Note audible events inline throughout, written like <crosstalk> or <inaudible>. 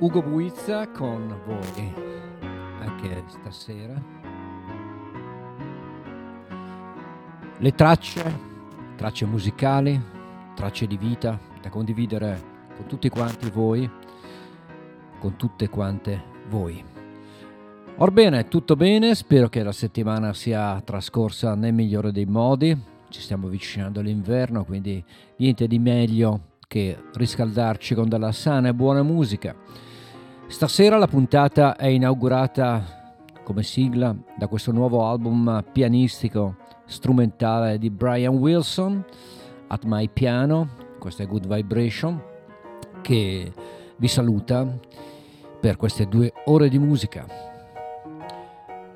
Ugo Buizza con voi anche stasera. Le tracce, tracce musicali, tracce di vita da condividere con tutti quanti voi, con tutte quante voi. Orbene, tutto bene, spero che la settimana sia trascorsa nel migliore dei modi. Ci stiamo avvicinando all'inverno, quindi niente di meglio che riscaldarci con della sana e buona musica. Stasera la puntata è inaugurata come sigla da questo nuovo album pianistico strumentale di Brian Wilson, At My Piano, questa è Good Vibration, che vi saluta per queste due ore di musica.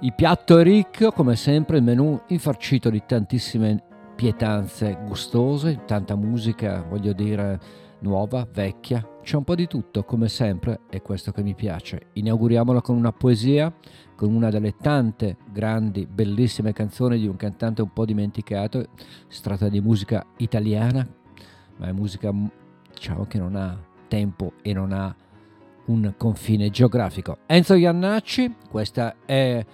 Il piatto è ricco, come sempre, il menù infarcito di tantissime pietanze gustose, tanta musica, voglio dire, nuova, vecchia, c'è un po' di tutto, come sempre, è questo che mi piace. Inauguriamola con una poesia, con una delle tante grandi, bellissime canzoni di un cantante un po' dimenticato. Si tratta di musica italiana, ma è musica, diciamo, che non ha tempo e non ha un confine geografico. Enzo Iannacci, questa è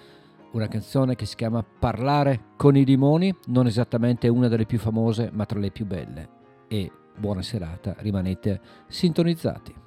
una canzone che si chiama Parlare con i limoni, non esattamente una delle più famose, ma tra le più belle. E buona serata, rimanete sintonizzati.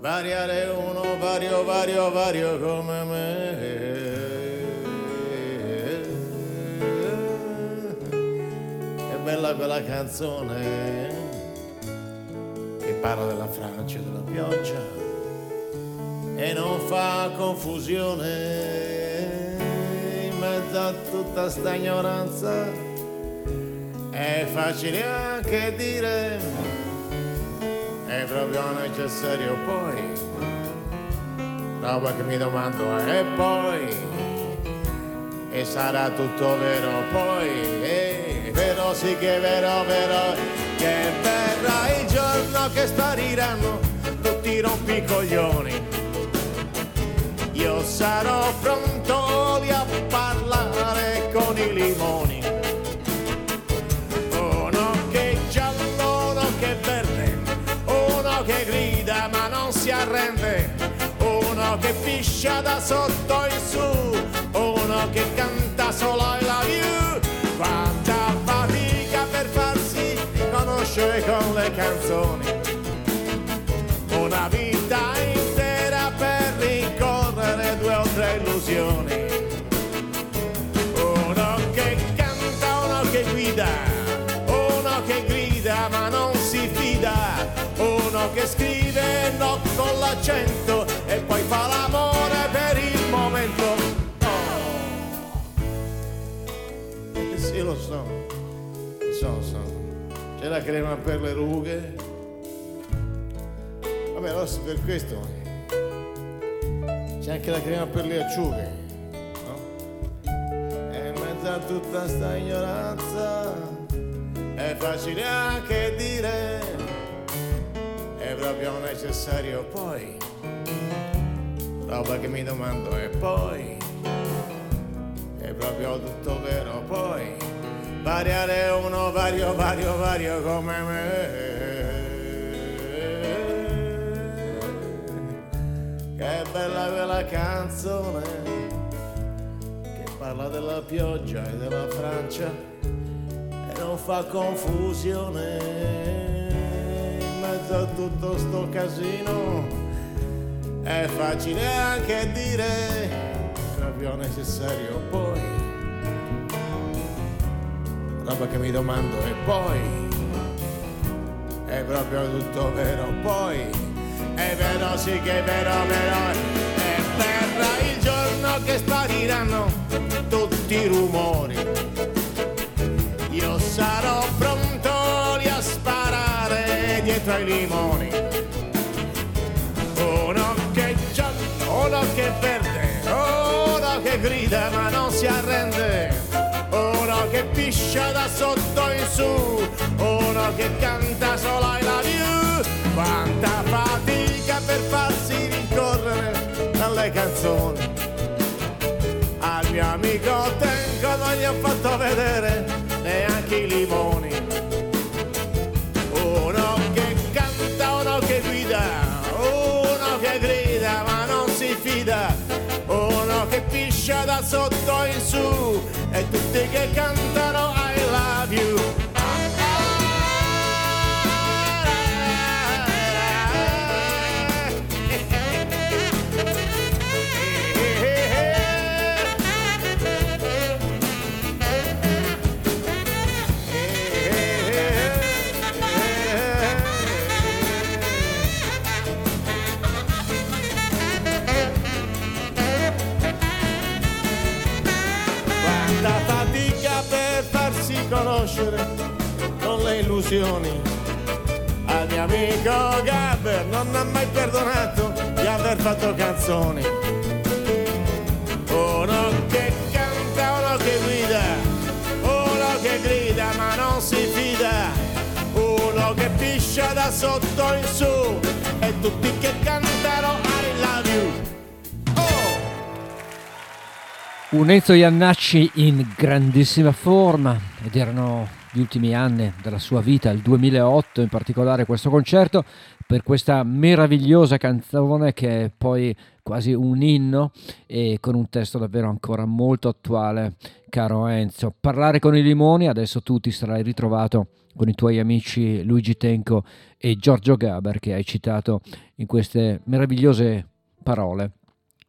Variare uno vario vario vario come me. È bella quella canzone che parla della Francia e della pioggia e non fa confusione. Mezzo a tutta sta ignoranza è facile anche dire è proprio necessario poi roba che mi domando è poi? E sarà tutto vero poi? E vero sì che è vero vero che verrà il giorno che spariranno tutti i rompicoglioni. Io sarò pronto lì a parlare con i limoni. Uno che fiscia da sotto in su, uno che canta solo I love you. Quanta fatica per farsi conoscere con le canzoni. Una vita intera per rincorrere due o tre illusioni. guida, uno che grida ma non si fida, uno che scrive no con l'accento lo so, lo so, lo so. C'è la crema per le rughe. Vabbè, allora per questo. C'è anche la crema per le acciughe mezzo tutta sta ignoranza. È facile anche dire è proprio necessario poi. Roba che mi domando e poi. È proprio tutto vero poi variare uno vario vario vario come me. Che bella quella canzone che parla della pioggia e della Francia e non fa confusione. In mezzo a tutto sto casino è facile anche dire proprio necessario poi roba che mi domando e poi è proprio tutto vero poi è vero, sì che è vero, vero. È verrà il giorno che spariranno tutti i rumori. Io sarò pronto lì a sparare dietro ai limoni. Uno che giallo, uno che verde, uno che grida ma non si arrende. Uno che piscia da sotto in su, uno che canta solo I love you. Quanta fatica per farsi rincorrere dalle canzoni. Al mio amico Tenco non gli ho fatto vedere neanche i limoni. Uno che canta, uno che guida, uno che grida che piscia da sotto in su e tutti che cantano I love you. Conoscere con le illusioni. Al mio amico Gabber non ha mai perdonato di aver fatto canzoni. Uno che canta, uno che guida, uno che grida ma non si fida, uno che piscia da sotto in su e tutti che cantano Un Enzo Iannacci in grandissima forma, ed erano gli ultimi anni della sua vita, il 2008 in particolare questo concerto, per questa meravigliosa canzone che è poi quasi un inno e con un testo davvero ancora molto attuale, caro Enzo. Parlare con i limoni, adesso tu ti sarai ritrovato con i tuoi amici Luigi Tenco e Giorgio Gaber che hai citato in queste meravigliose parole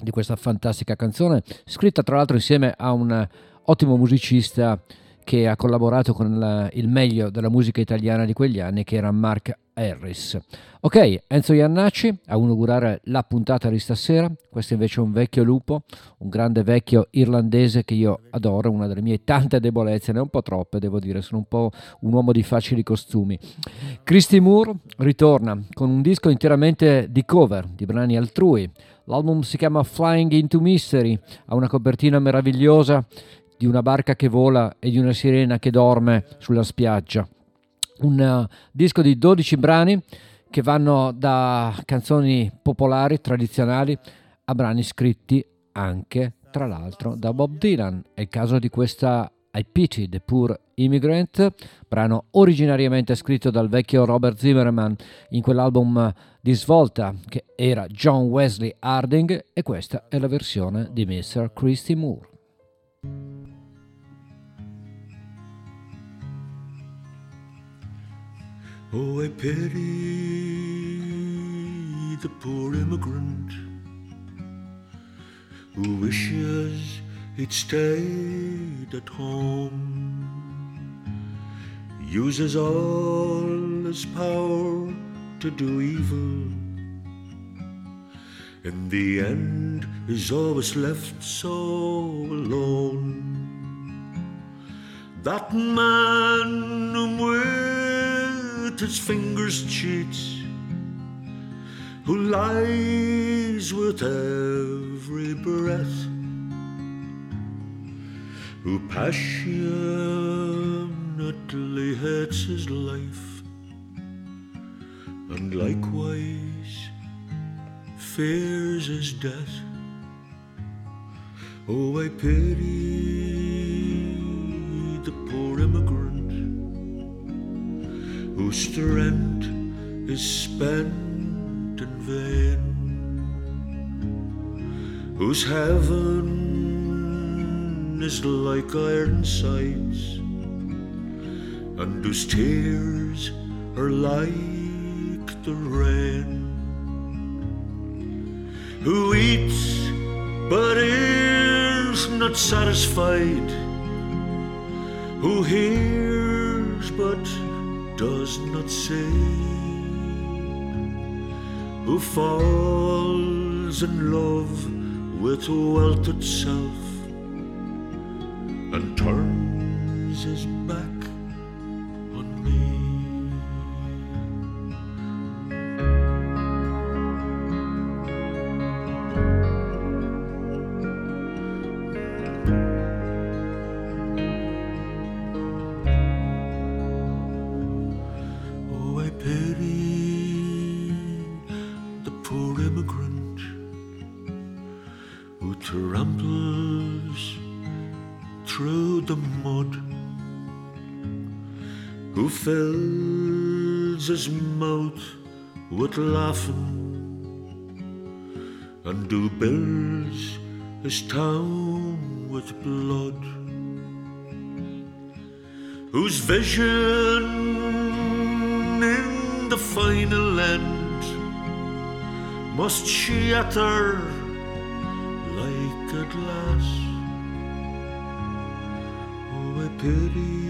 di questa fantastica canzone, scritta tra l'altro insieme a un ottimo musicista che ha collaborato con la, il meglio della musica italiana di quegli anni, che era Mark Harris. Ok, Enzo Iannacci a inaugurare la puntata di stasera. Questo invece è un vecchio lupo, un grande vecchio irlandese che io adoro, una delle mie tante debolezze, ne ho un po' troppe, devo dire, sono un po' un uomo di facili costumi. Christy Moore ritorna con un disco interamente di cover, di brani altrui. L'album si chiama Flying into Mystery, ha una copertina meravigliosa di una barca che vola e di una sirena che dorme sulla spiaggia. Un uh, disco di 12 brani che vanno da canzoni popolari, tradizionali, a brani scritti anche, tra l'altro, da Bob Dylan. È il caso di questa I Pity the Poor Immigrant, brano originariamente scritto dal vecchio Robert Zimmerman in quell'album di svolta che era John Wesley Harding e questa è la versione di Mr. Christy Moore. Oh, I pity the poor immigrant who wishes he'd stayed at home, uses all his power to do evil. In the end, is always left so alone. That man whom his fingers cheats, who lies with every breath, who passionately hates his life, and likewise fears his death. Oh, I pity the poor immigrant whose strength is spent in vain. whose heaven is like iron sights, and whose tears are like the rain, who eats but is not satisfied, who hears but does not say, who falls in love with wealth itself and turns his back his mouth with laughing, and do builds his town with blood, whose vision in the final end must shatter like a glass. Oh, I pity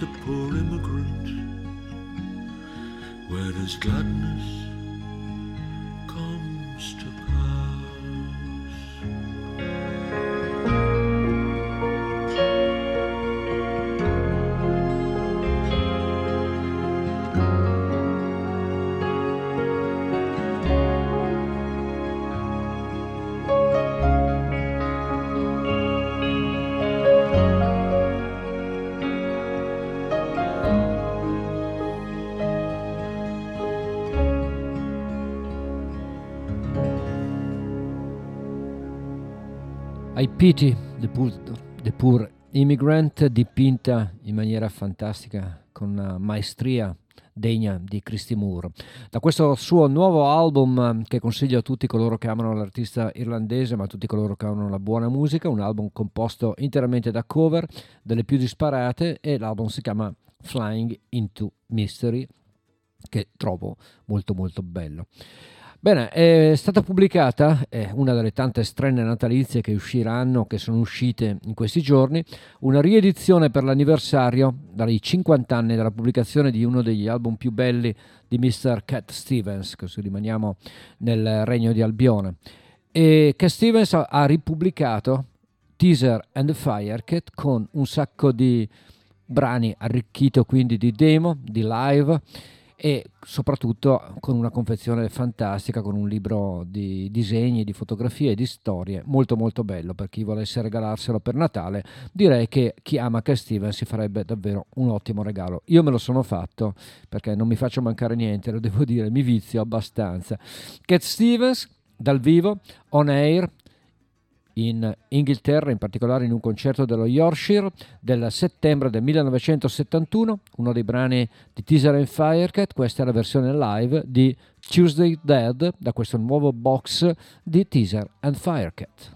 the poor immigrant when his gladness I Pity the Poor, the Poor Immigrant dipinta in maniera fantastica con una maestria degna di Christy Moore. Da questo suo nuovo album eh, che consiglio a tutti coloro che amano l'artista irlandese, ma a tutti coloro che amano la buona musica, un album composto interamente da cover delle più disparate e l'album si chiama Flying into Mystery che trovo molto molto bello. Bene, è stata pubblicata eh, una delle tante strenne natalizie che usciranno, che sono uscite in questi giorni, una riedizione per l'anniversario dai 50 anni dalla pubblicazione di uno degli album più belli di Mr. Cat Stevens, così rimaniamo nel regno di Albione. E Cat Stevens ha, ha ripubblicato Teaser and the Firecat con un sacco di brani arricchito quindi di demo, di live e soprattutto con una confezione fantastica, con un libro di disegni, di fotografie e di storie, molto molto bello per chi volesse regalarselo per Natale. Direi che chi ama Cat Stevens si farebbe davvero un ottimo regalo. Io me lo sono fatto perché non mi faccio mancare niente, lo devo dire, mi vizio abbastanza. Cat Stevens dal vivo, on air, in Inghilterra, in particolare in un concerto dello Yorkshire del settembre del 1971, uno dei brani di Teaser and Firecat, questa è la versione live di Tuesday Dead da questo nuovo box di Teaser and Firecat.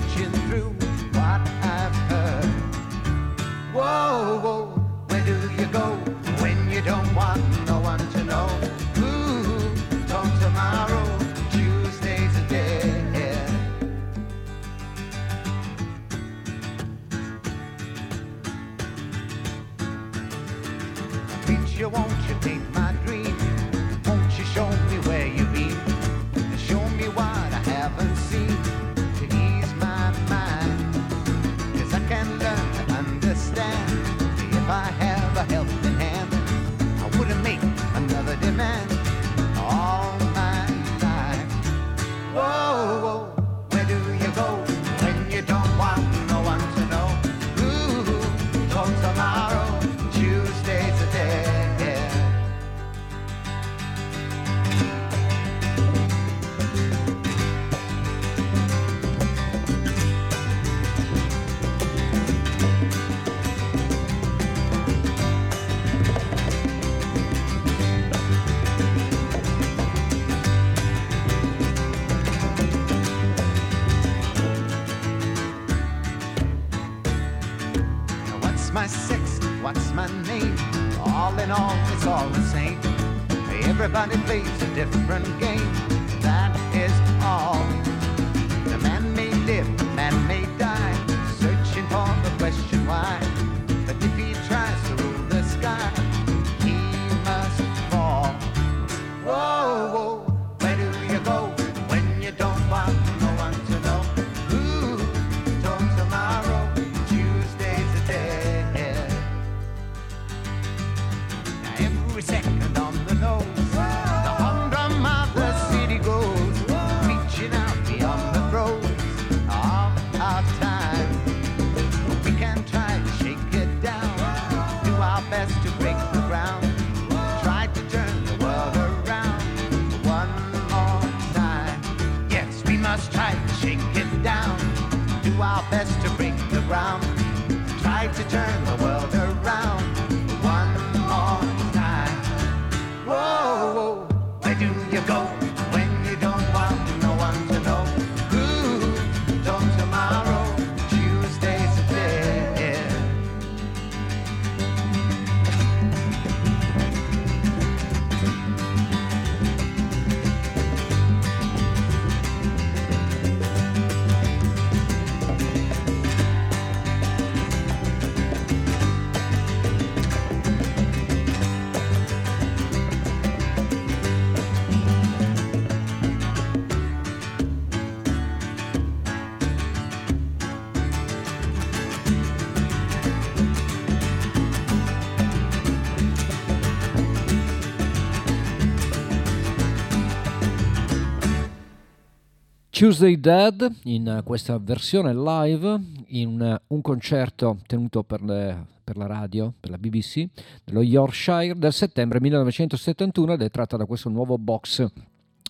Tuesday Dead in questa versione live in un concerto tenuto per, le- per la radio, per la BBC, dello Yorkshire del settembre 1971 ed è tratta da questo nuovo box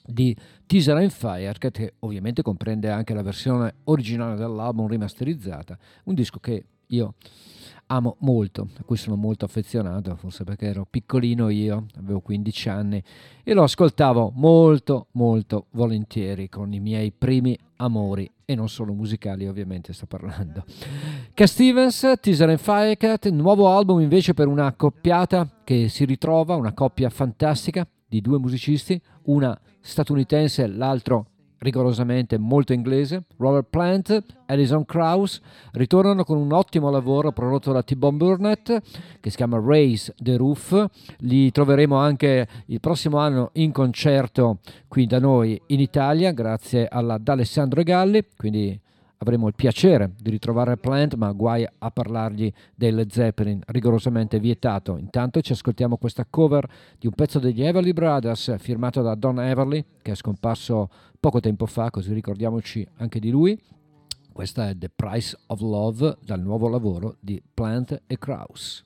di Teaser and Fire che te- ovviamente comprende anche la versione originale dell'album rimasterizzata, un disco che io amo molto, a cui sono molto affezionato, forse perché ero piccolino io, avevo 15 anni e lo ascoltavo molto molto volentieri con i miei primi amori e non solo musicali ovviamente sto parlando. Cat Stevens, Teaser and Firecat, nuovo album invece per una coppiata che si ritrova, una coppia fantastica di due musicisti, una statunitense l'altro rigorosamente molto inglese, Robert Plant, Alison Krauss, ritornano con un ottimo lavoro prodotto da T-Bone Burnett che si chiama Raise the Roof. Li troveremo anche il prossimo anno in concerto qui da noi in Italia, grazie alla D'Alessandro Galli, quindi avremo il piacere di ritrovare Plant, ma guai a parlargli dei Led Zeppelin, rigorosamente vietato. Intanto ci ascoltiamo questa cover di un pezzo degli Everly Brothers firmato da Don Everly, che è scomparso poco tempo fa, così ricordiamoci anche di lui. Questa è The Price of Love dal nuovo lavoro di Plant e Krauss.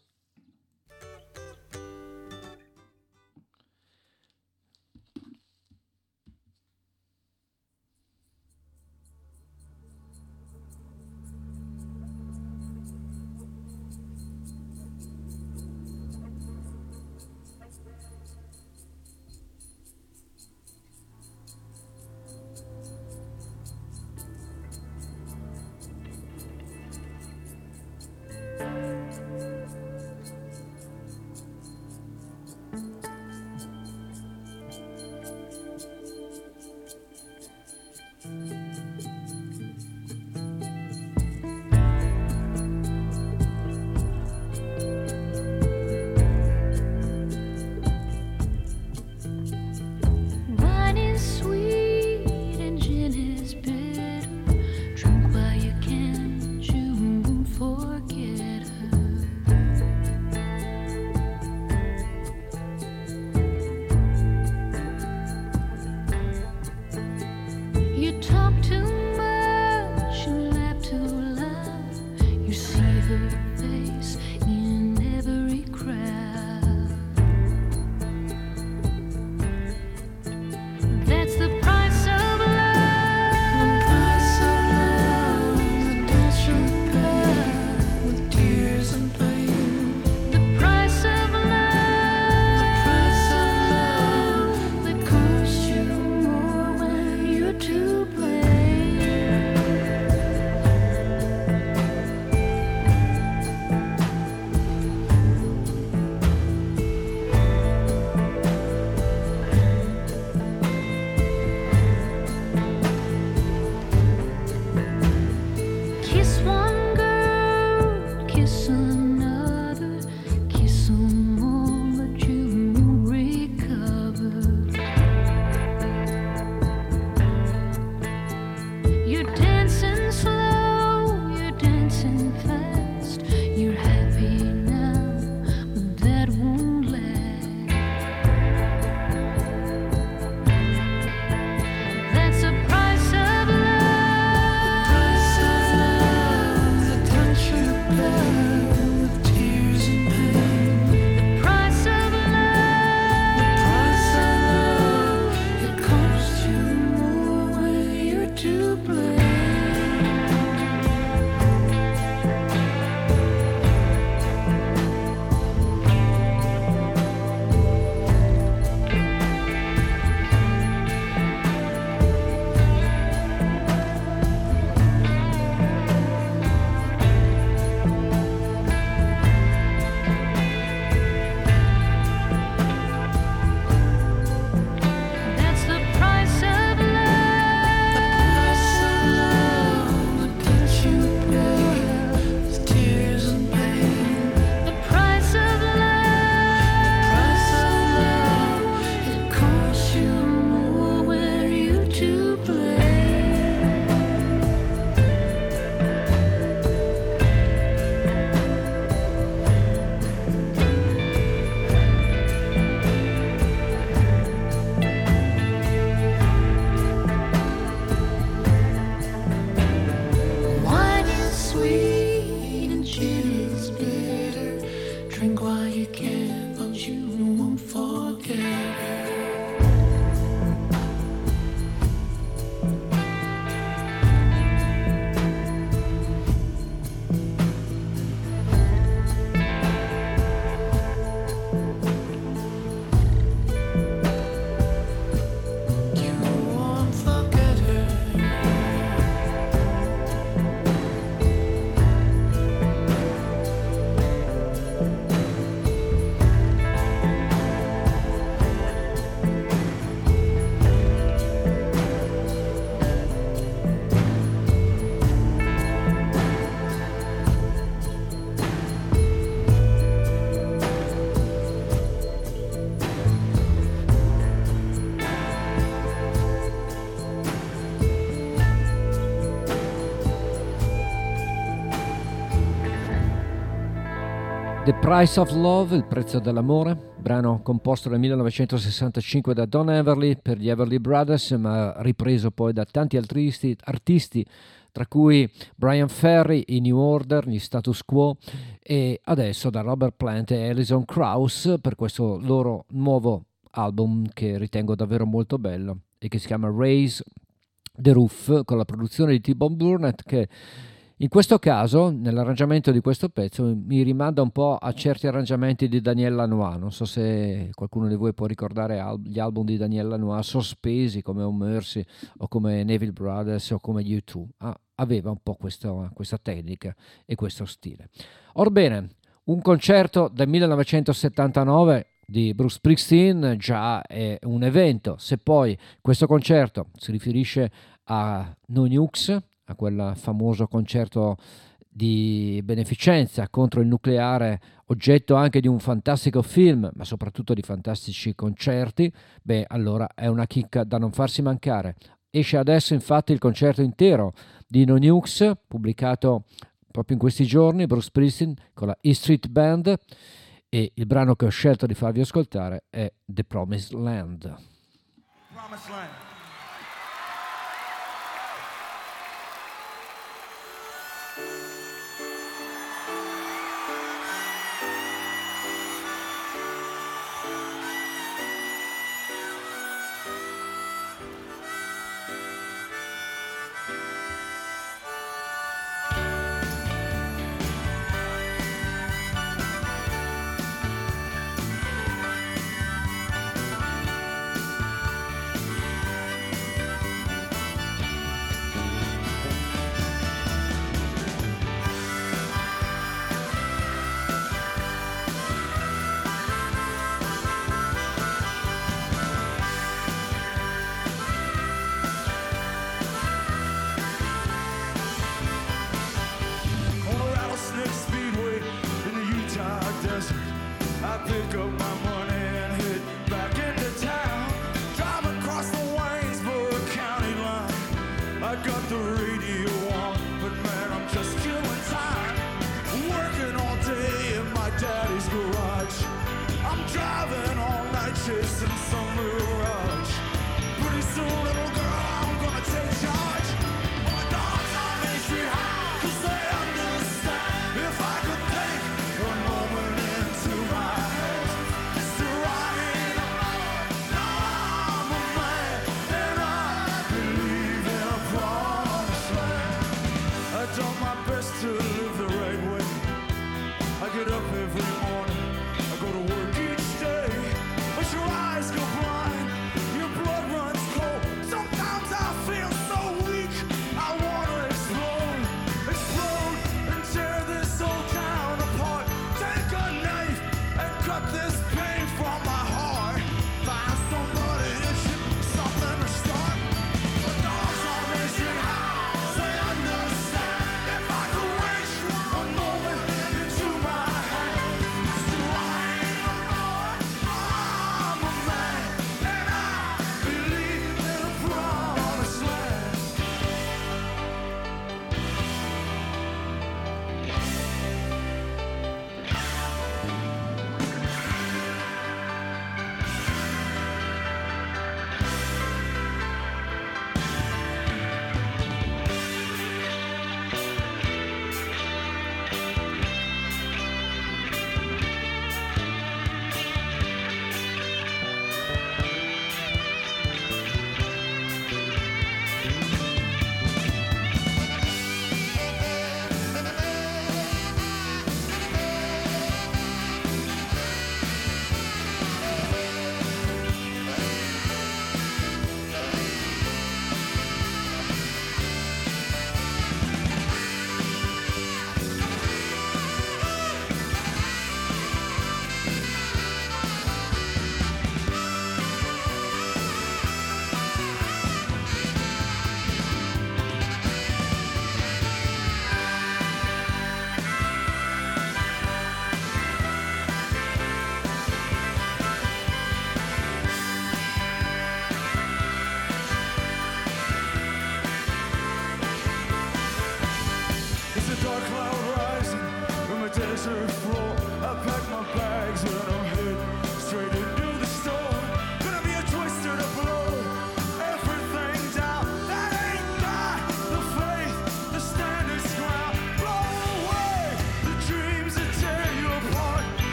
Price of Love, il prezzo dell'amore, brano composto nel 1965 da Don Everly per gli Everly Brothers, ma ripreso poi da tanti altri isti- artisti, tra cui Brian Ferry, i New Order, gli Status Quo e adesso da Robert Plant e Alison Krauss per questo loro nuovo album che ritengo davvero molto bello e che si chiama Raise the Roof con la produzione di T-Bone Burnett che in questo caso, nell'arrangiamento di questo pezzo, mi rimanda un po' a certi arrangiamenti di Daniel Lanois. Non so se qualcuno di voi può ricordare gli album di Daniel Lanois sospesi come Oh Mercy o come Neville Brothers o come U2. Ah, aveva un po' questo- questa tecnica e questo stile. Orbene, un concerto del 1979 di Bruce Springsteen già è un evento. Se poi questo concerto si riferisce a No Nukes, a quel famoso concerto di beneficenza contro il nucleare, oggetto anche di un fantastico film, ma soprattutto di fantastici concerti, beh, allora è una chicca da non farsi mancare. Esce adesso infatti il concerto intero di No Nukes, pubblicato proprio in questi giorni, Bruce Springsteen con la E Street Band e il brano che ho scelto di farvi ascoltare è The Promised Land. Promised Land.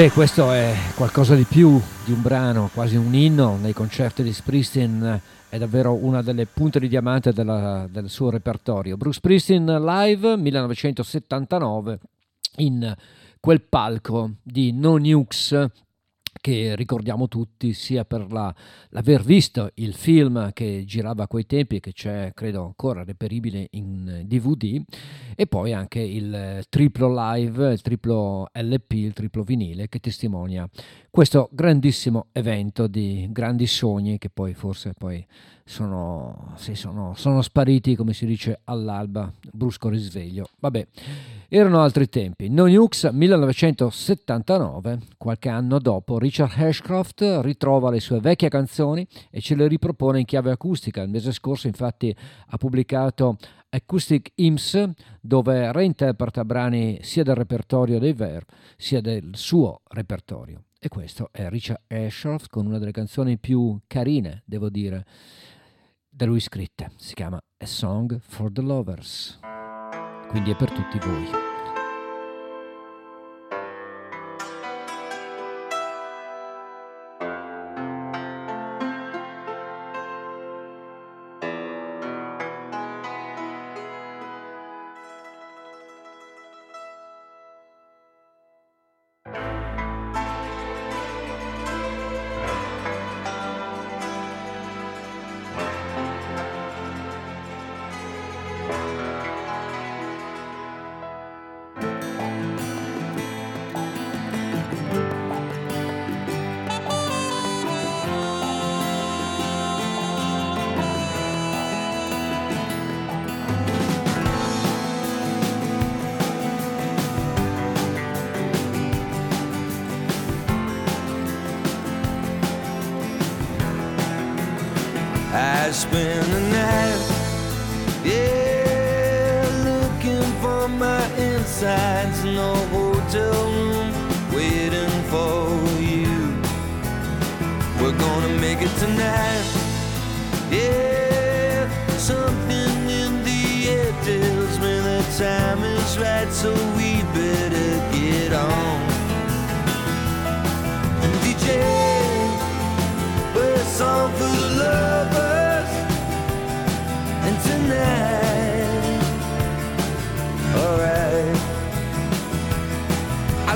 Beh, questo è qualcosa di più di un brano, quasi un inno nei concerti di Springsteen, è davvero una delle punte di diamante della- del suo repertorio. Bruce Springsteen live 1979 in quel palco di No Nukes che ricordiamo tutti sia per la- l'aver visto il film che girava a quei tempi che c'è credo ancora reperibile in DVD e poi anche il triplo live, il triplo LP, il triplo vinile che testimonia questo grandissimo evento di grandi sogni che poi forse poi sono, sì, sono, sono spariti come si dice all'alba, brusco risveglio. Vabbè, erano altri tempi. No Nukes 1979, qualche anno dopo, Richard Ashcroft ritrova le sue vecchie canzoni e ce le ripropone in chiave acustica. Il mese scorso infatti ha pubblicato Acoustic Hymns dove reinterpreta brani sia del repertorio dei Verve sia del suo repertorio. E questo è Richard Ashcroft con una delle canzoni più carine, devo dire, da lui scritte. Si chiama A Song for the Lovers. Quindi è per tutti voi.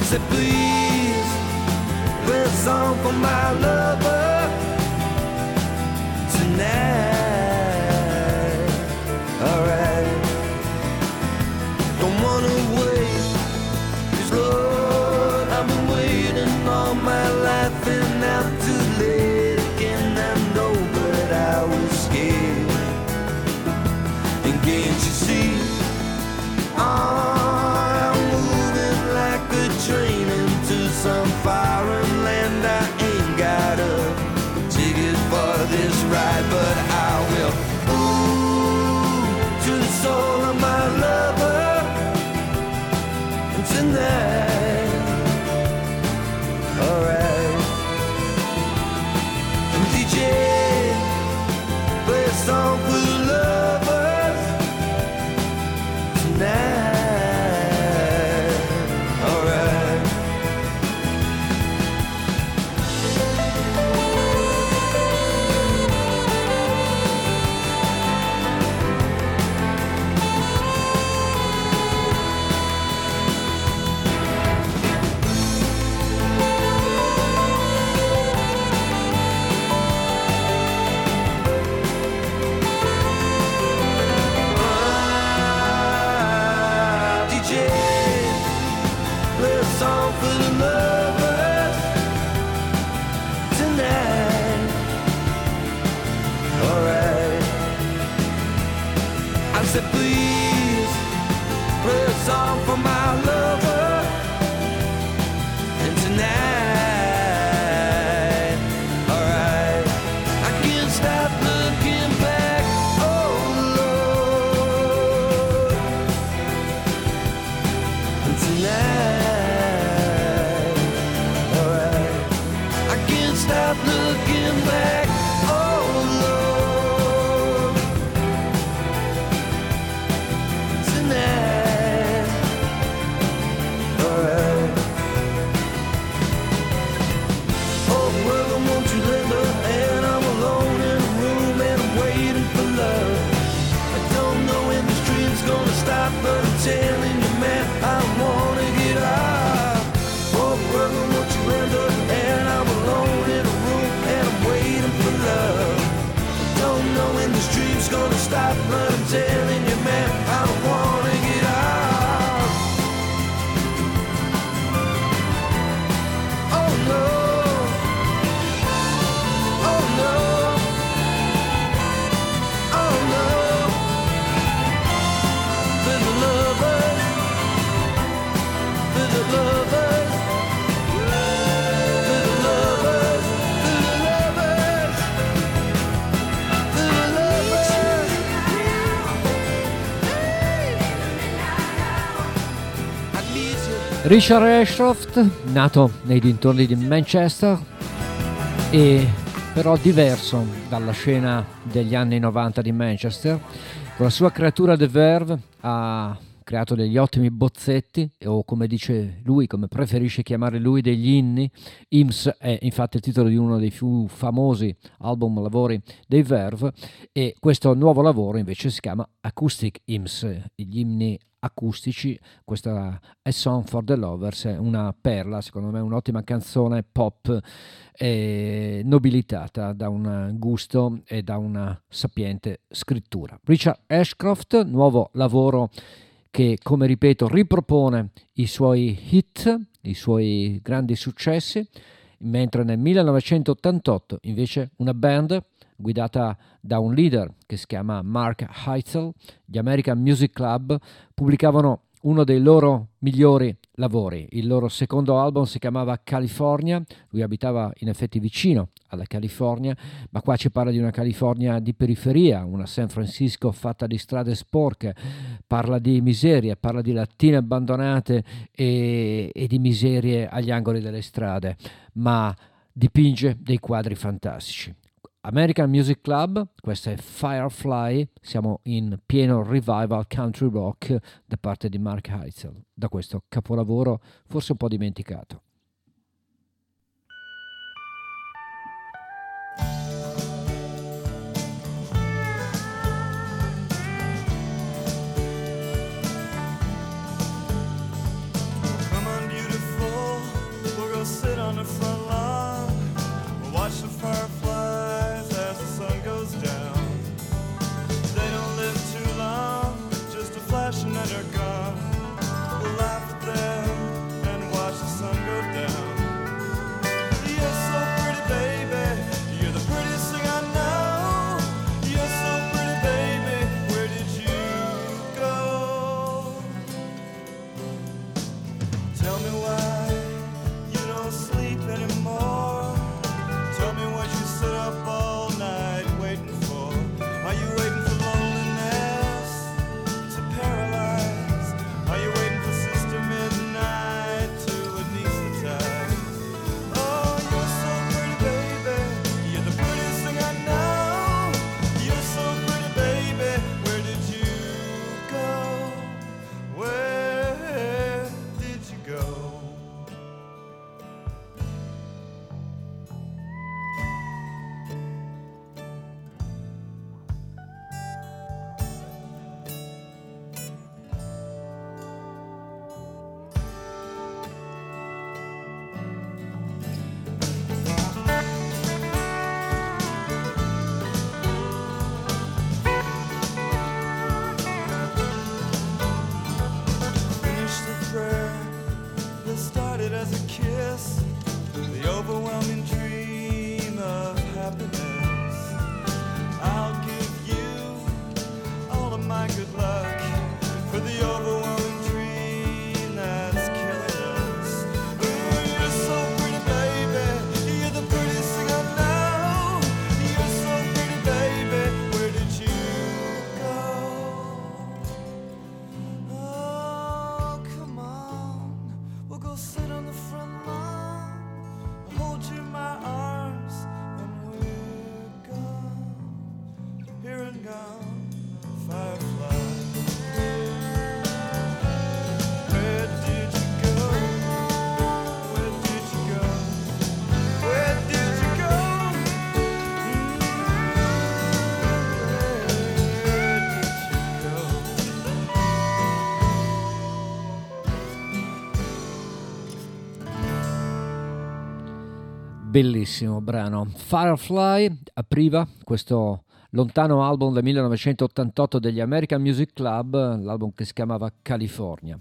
Said please play a song for my lover Richard Ashcroft, nato nei dintorni di Manchester e però diverso dalla scena degli anni 90 di Manchester, con la sua creatura The Verve ha creato degli ottimi bozzetti o come dice lui, come preferisce chiamare lui, degli inni. Hymns è infatti il titolo di uno dei più famosi album lavori dei Verve e questo nuovo lavoro invece si chiama Acoustic Hymns, gli inni acustici, questa A Song for the Lovers è una perla, secondo me un'ottima canzone pop eh, nobilitata da un gusto e da una sapiente scrittura. Richard Ashcroft, nuovo lavoro che, come ripeto, ripropone i suoi hit, i suoi grandi successi, mentre nel 1988 invece una band guidata da un leader che si chiama Mark Heitzel, gli American Music Club, pubblicavano uno dei loro migliori lavori. Il loro secondo album si chiamava California, lui abitava in effetti vicino alla California, ma qua ci parla di una California di periferia, una San Francisco fatta di strade sporche, parla di miserie, parla di lattine abbandonate e, e di miserie agli angoli delle strade, ma dipinge dei quadri fantastici. American Music Club, questa è Firefly, siamo in pieno revival country rock da parte di Mark Heitzel, da questo capolavoro forse un po' dimenticato. Bellissimo brano. Firefly apriva questo lontano album del 1988 degli American Music Club, l'album che si chiamava California.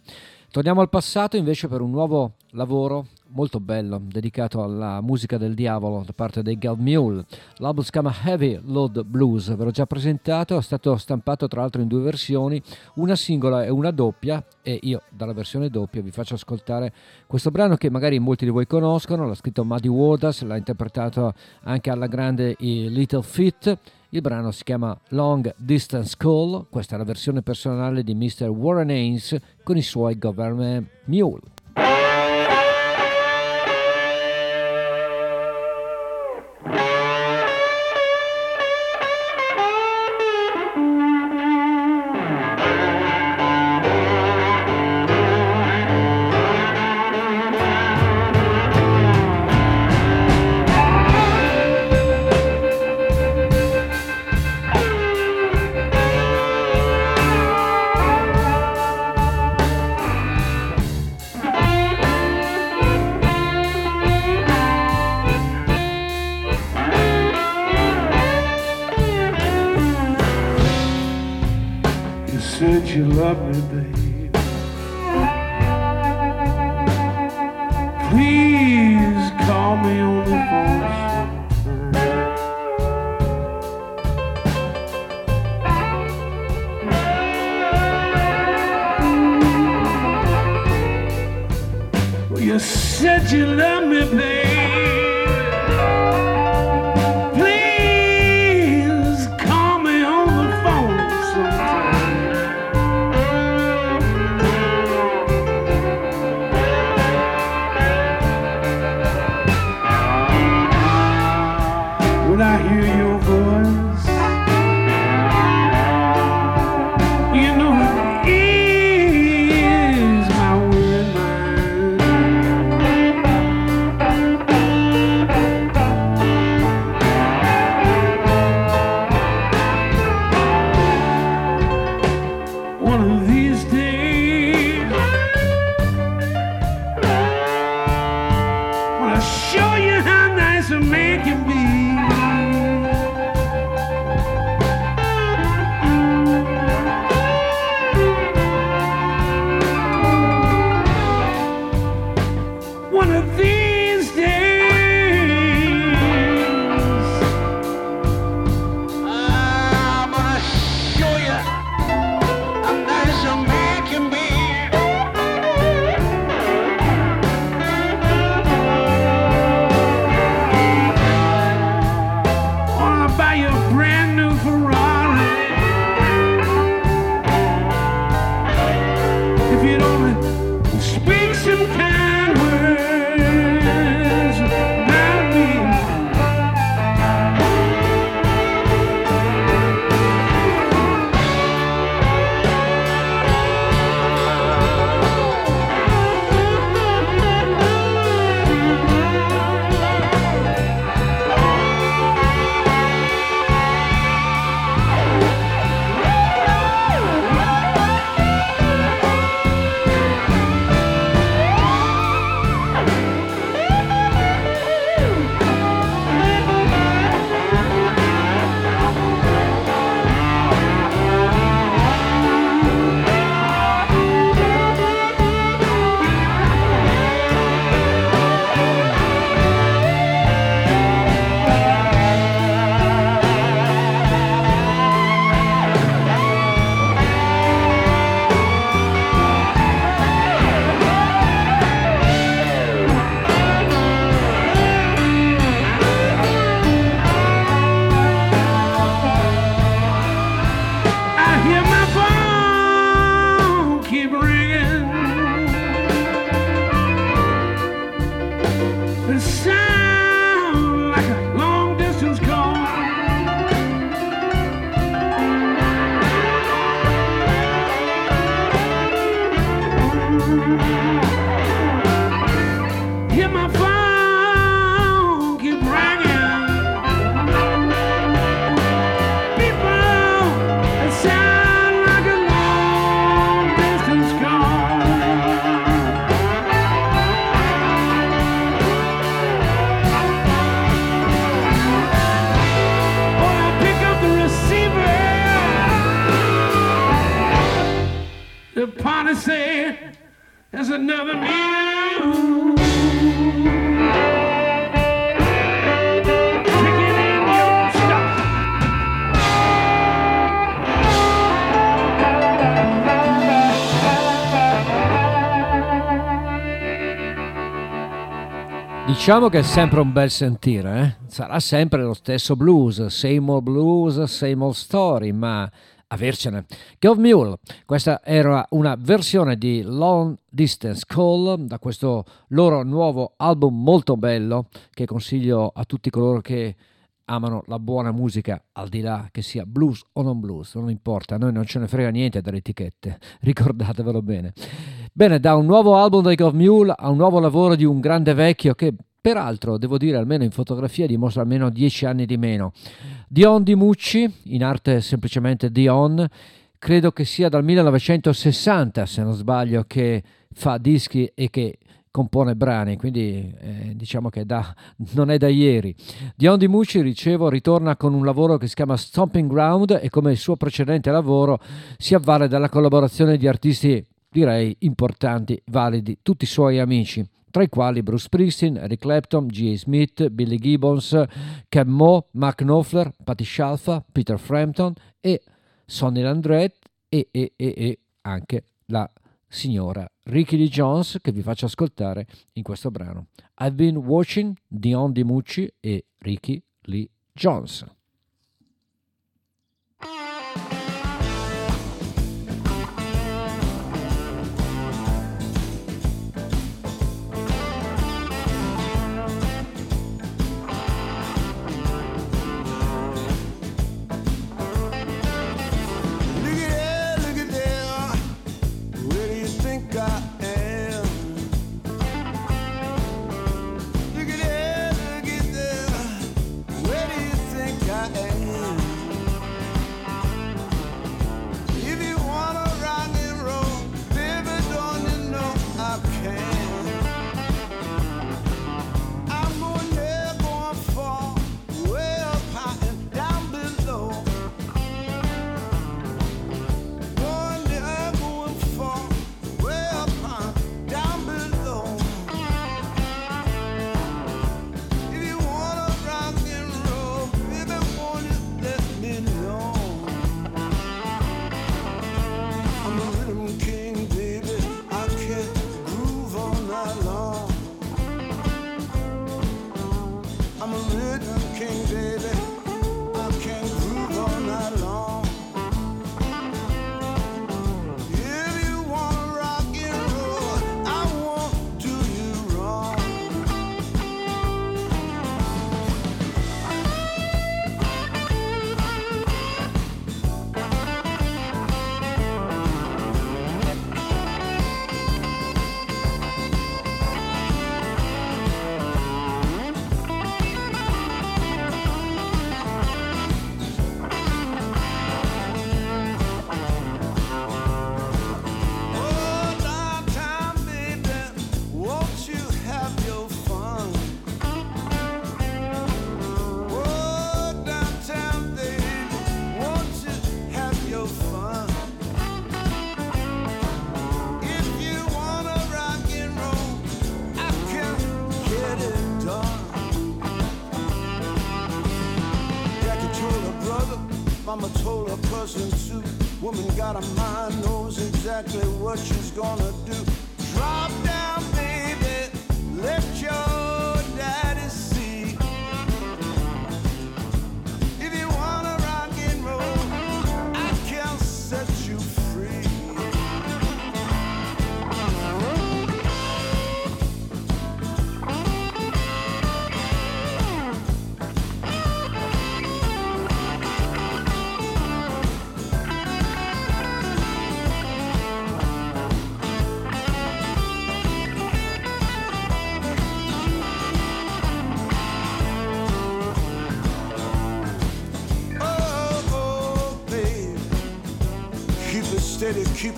Torniamo al passato invece per un nuovo lavoro molto bello dedicato alla musica del diavolo da parte dei Gal Mule. L'album si chiama Heavy Load Blues, ve l'ho già presentato, è stato stampato tra l'altro in due versioni, una singola e una doppia e io dalla versione doppia vi faccio ascoltare questo brano che magari molti di voi conoscono, l'ha scritto Muddy Waters, l'ha interpretato anche alla grande i Little Feet il brano si chiama Long Distance Call, questa è la versione personale di Mr. Warren Haynes con i suoi Government Mule. Diciamo che è sempre un bel sentire, eh? sarà sempre lo stesso blues, same old blues, same old story, ma avercene. Gov Mule, questa era una versione di Long Distance Call da questo loro nuovo album molto bello che consiglio a tutti coloro che amano la buona musica, al di là che sia blues o non blues, non importa, a noi non ce ne frega niente dalle etichette, <laughs> ricordatevelo bene. Bene, da un nuovo album dei Gov Mule a un nuovo lavoro di un grande vecchio che peraltro, devo dire, almeno in fotografia dimostra almeno 10 anni di meno. Dion Di Mucci, in arte semplicemente Dion, credo che sia dal 1960, se non sbaglio, che fa dischi e che compone brani, quindi eh, diciamo che da, <laughs> non è da ieri. Dion Di Mucci, ricevo, ritorna con un lavoro che si chiama Stomping Ground e come il suo precedente lavoro si avvale dalla collaborazione di artisti direi importanti, validi, tutti i suoi amici tra i quali Bruce Springsteen, Eric Clapton, G.A. Smith, Billy Gibbons, Cam Moe, Mark Knopfler, Patti Scialfa, Peter Frampton e Sonny Landreth e, e, e, e anche la signora Ricky Lee Jones che vi faccio ascoltare in questo brano. I've been watching Dion Di Mucci e Ricky Lee Jones. Exactly what she's gonna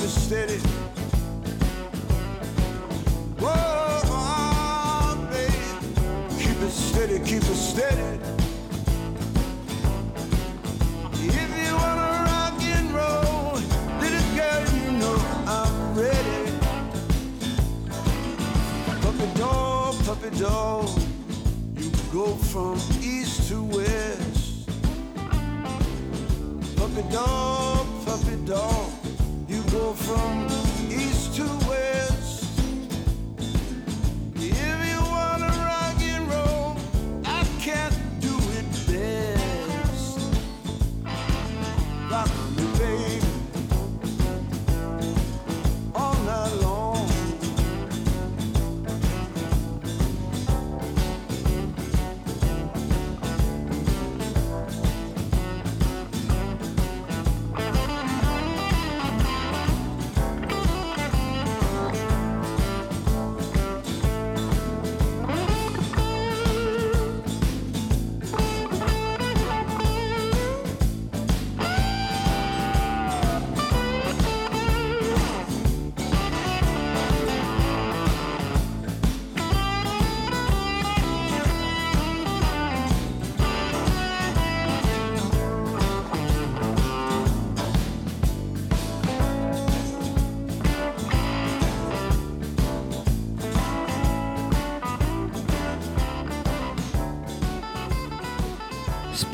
understand it.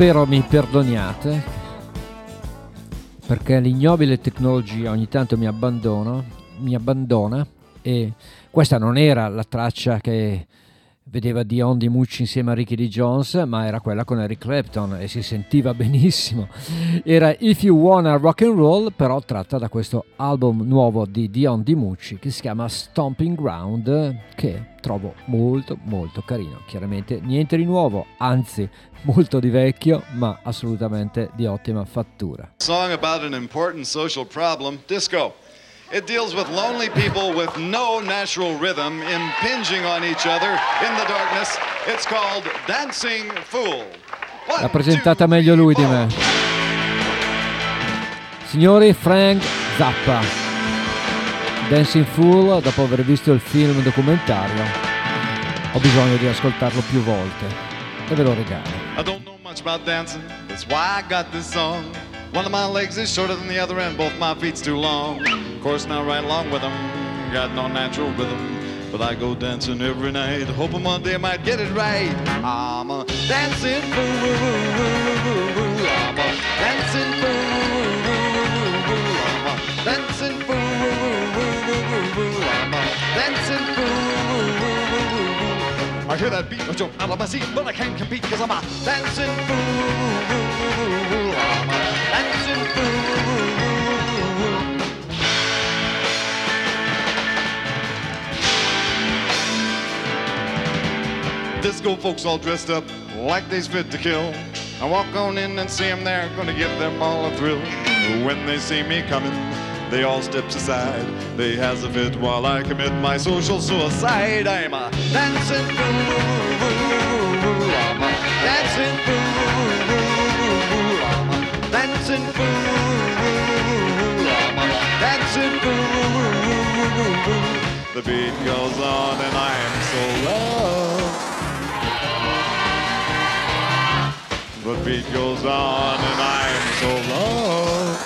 Spero mi perdoniate perché l'ignobile tecnologia ogni tanto mi abbandona, mi abbandona e questa non era la traccia che vedeva Dion Di Mucci insieme a Ricky D. Jones, ma era quella con Eric Clapton e si sentiva benissimo. Era If You Wanna Rock and Roll, però tratta da questo album nuovo di Dion Di Mucci che si chiama Stomping Ground, che trovo molto molto carino. Chiaramente niente di nuovo, anzi molto di vecchio, ma assolutamente di ottima fattura. Song about an important social problem, disco. It deals with lonely people with no natural rhythm impinging on each other in the darkness. It's called Dancing Fool. L'ha presentata meglio lui di me. Signori, Frank Zappa. Dancing Fool, dopo aver visto il film documentario, ho bisogno di ascoltarlo più volte e ve lo regalo. I don't know much about dancing, that's why I got this song. One of my legs is shorter than the other, and both my feet's too long. Of course, now right along with them, got no natural rhythm. But I go dancing every night, hoping one day I might get it right. I'm a dancing fool. I'm a dancing fool. I'm a dancing fool. I'm a dancing fool. I hear that beat, I jump out of my seat, but I can't compete because I'm a dancing fool. Dancing fool. Disco folks all dressed up like they's fit to kill. I walk on in and see them there, gonna give them all a thrill. When they see me coming, they all steps aside. They has a fit while I commit my social suicide. I'm a dancing fool. I'm a dancing fool. Dancing fool. I'm a dancing fool. The beat goes on and I am so loved. The beat goes on and I am so loved.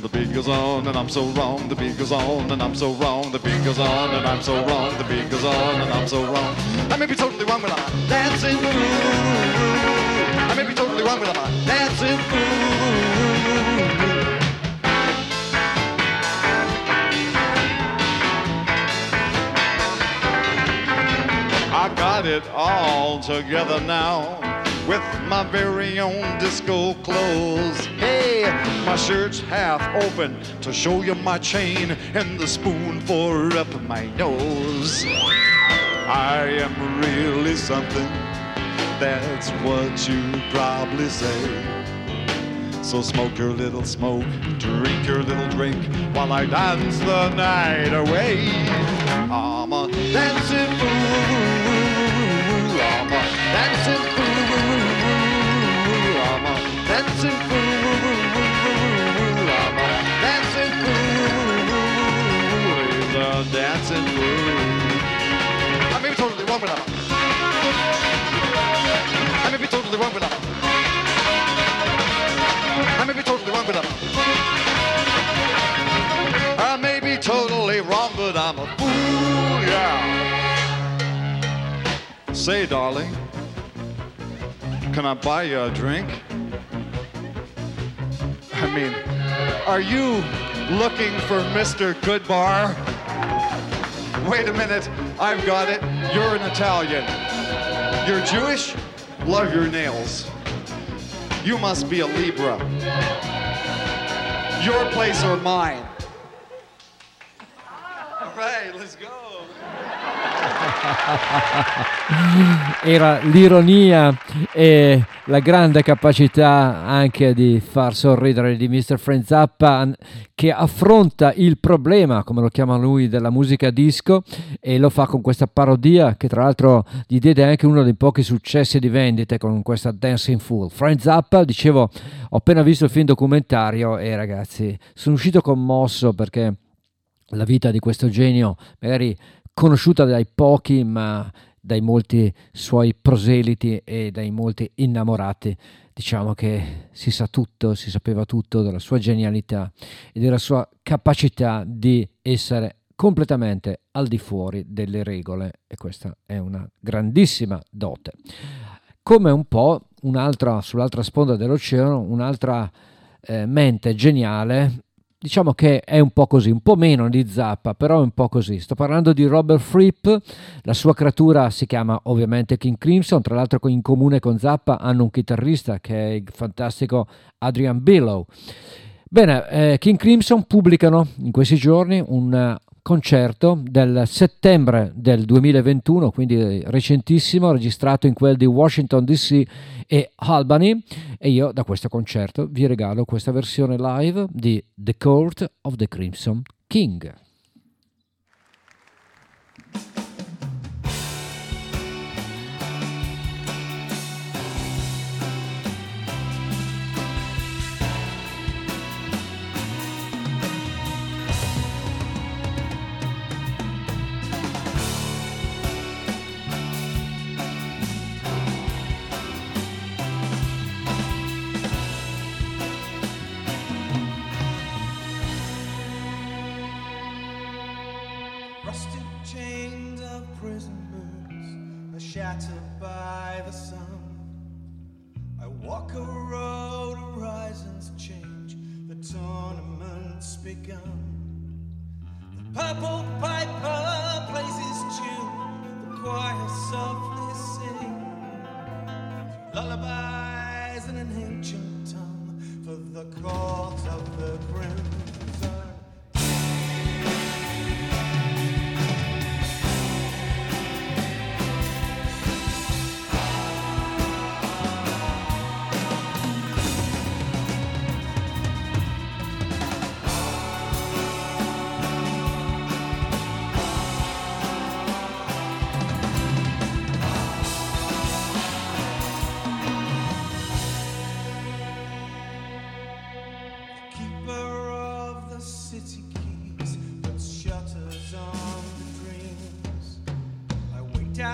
The beat goes on and I'm so wrong. The beat goes on and I'm so wrong. The beat goes on and I'm so wrong. The beat goes on and I'm so wrong. I may be totally wrong, but I'm dancing fool. Totally wrong, I'm a dancing fool. I got it all together now with my very own disco clothes. Hey, my shirt's half open to show you my chain and the spoon for up my nose. I am really something, that's what you probably say. So smoke your little smoke, drink your little drink, while I dance the night away. I'm a dancing fool. I'm a dancing fool. I'm a dancing fool. A. Say, darling, Can I buy you a drink? I mean, are you looking for Mr. Goodbar? Wait a minute, I've got it. You're an Italian. You're Jewish? Love your nails. You must be a Libra. Your place or mine? Right, let's go. Era l'ironia e la grande capacità anche di far sorridere di Mr. Frank Zappa che affronta il problema, come lo chiama lui, della musica disco e lo fa con questa parodia che tra l'altro gli diede anche uno dei pochi successi di vendite con questa Dancing Fool. Frank Zappa, dicevo, ho appena visto il film documentario e ragazzi, sono uscito commosso perché la vita di questo genio, magari conosciuta dai pochi, ma dai molti suoi proseliti e dai molti innamorati. Diciamo che si sa tutto, si sapeva tutto della sua genialità e della sua capacità di essere completamente al di fuori delle regole e questa è una grandissima dote. Come un po' un'altra sull'altra sponda dell'oceano, un'altra eh, mente geniale diciamo che è un po' così, un po' meno di Zappa, però è un po' così. Sto parlando di Robert Fripp, la sua creatura si chiama ovviamente King Crimson, tra l'altro in comune con Zappa hanno un chitarrista che è il fantastico Adrian Billow. Bene, eh, King Crimson pubblicano in questi giorni un concerto del settembre del 2021, quindi recentissimo, registrato in quel di Washington DC e Albany e io da questo concerto vi regalo questa versione live di The Court of the Crimson King. Begun. The purple piper plays his tune, the choir softly sings. Lullabies in an ancient tongue for the court of the crimson.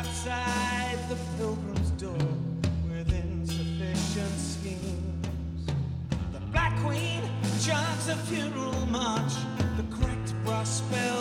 Outside the pilgrim's door with insufficient schemes. The Black Queen chants a funeral march, the cracked brass bell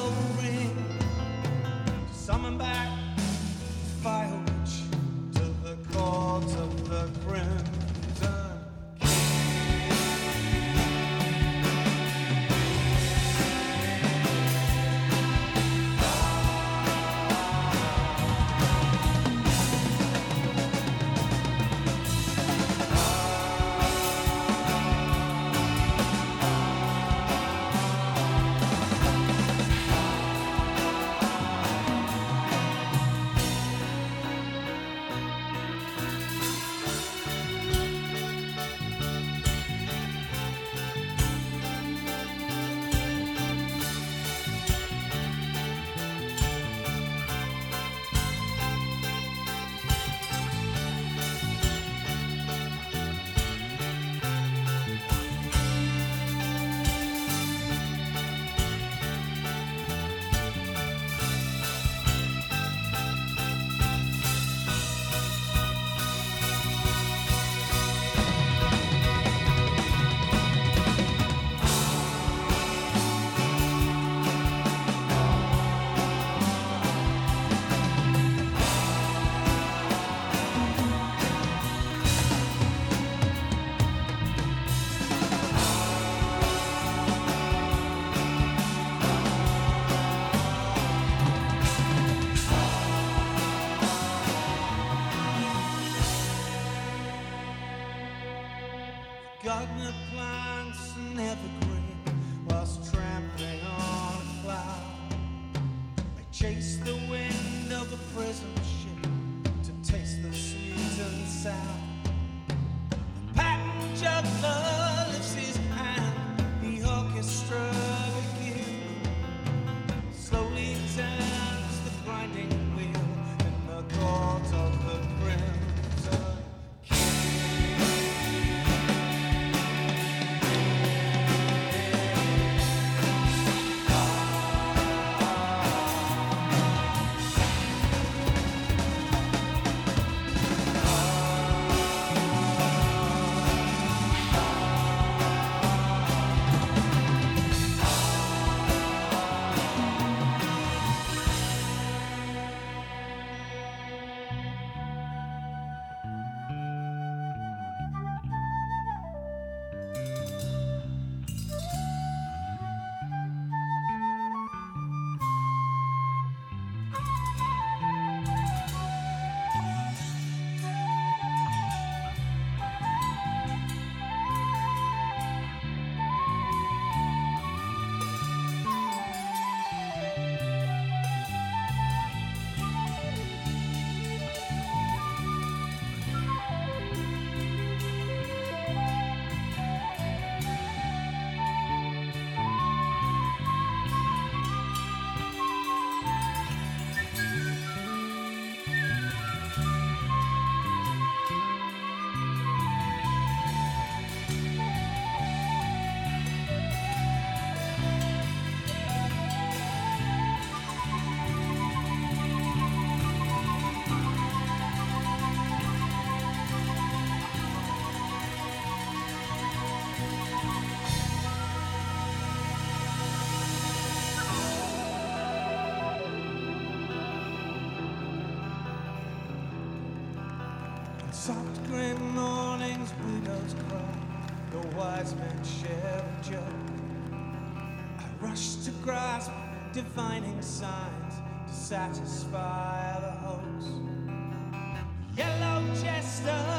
wise men joke. I rush to grasp divining signs to satisfy the hoax. Yellow jester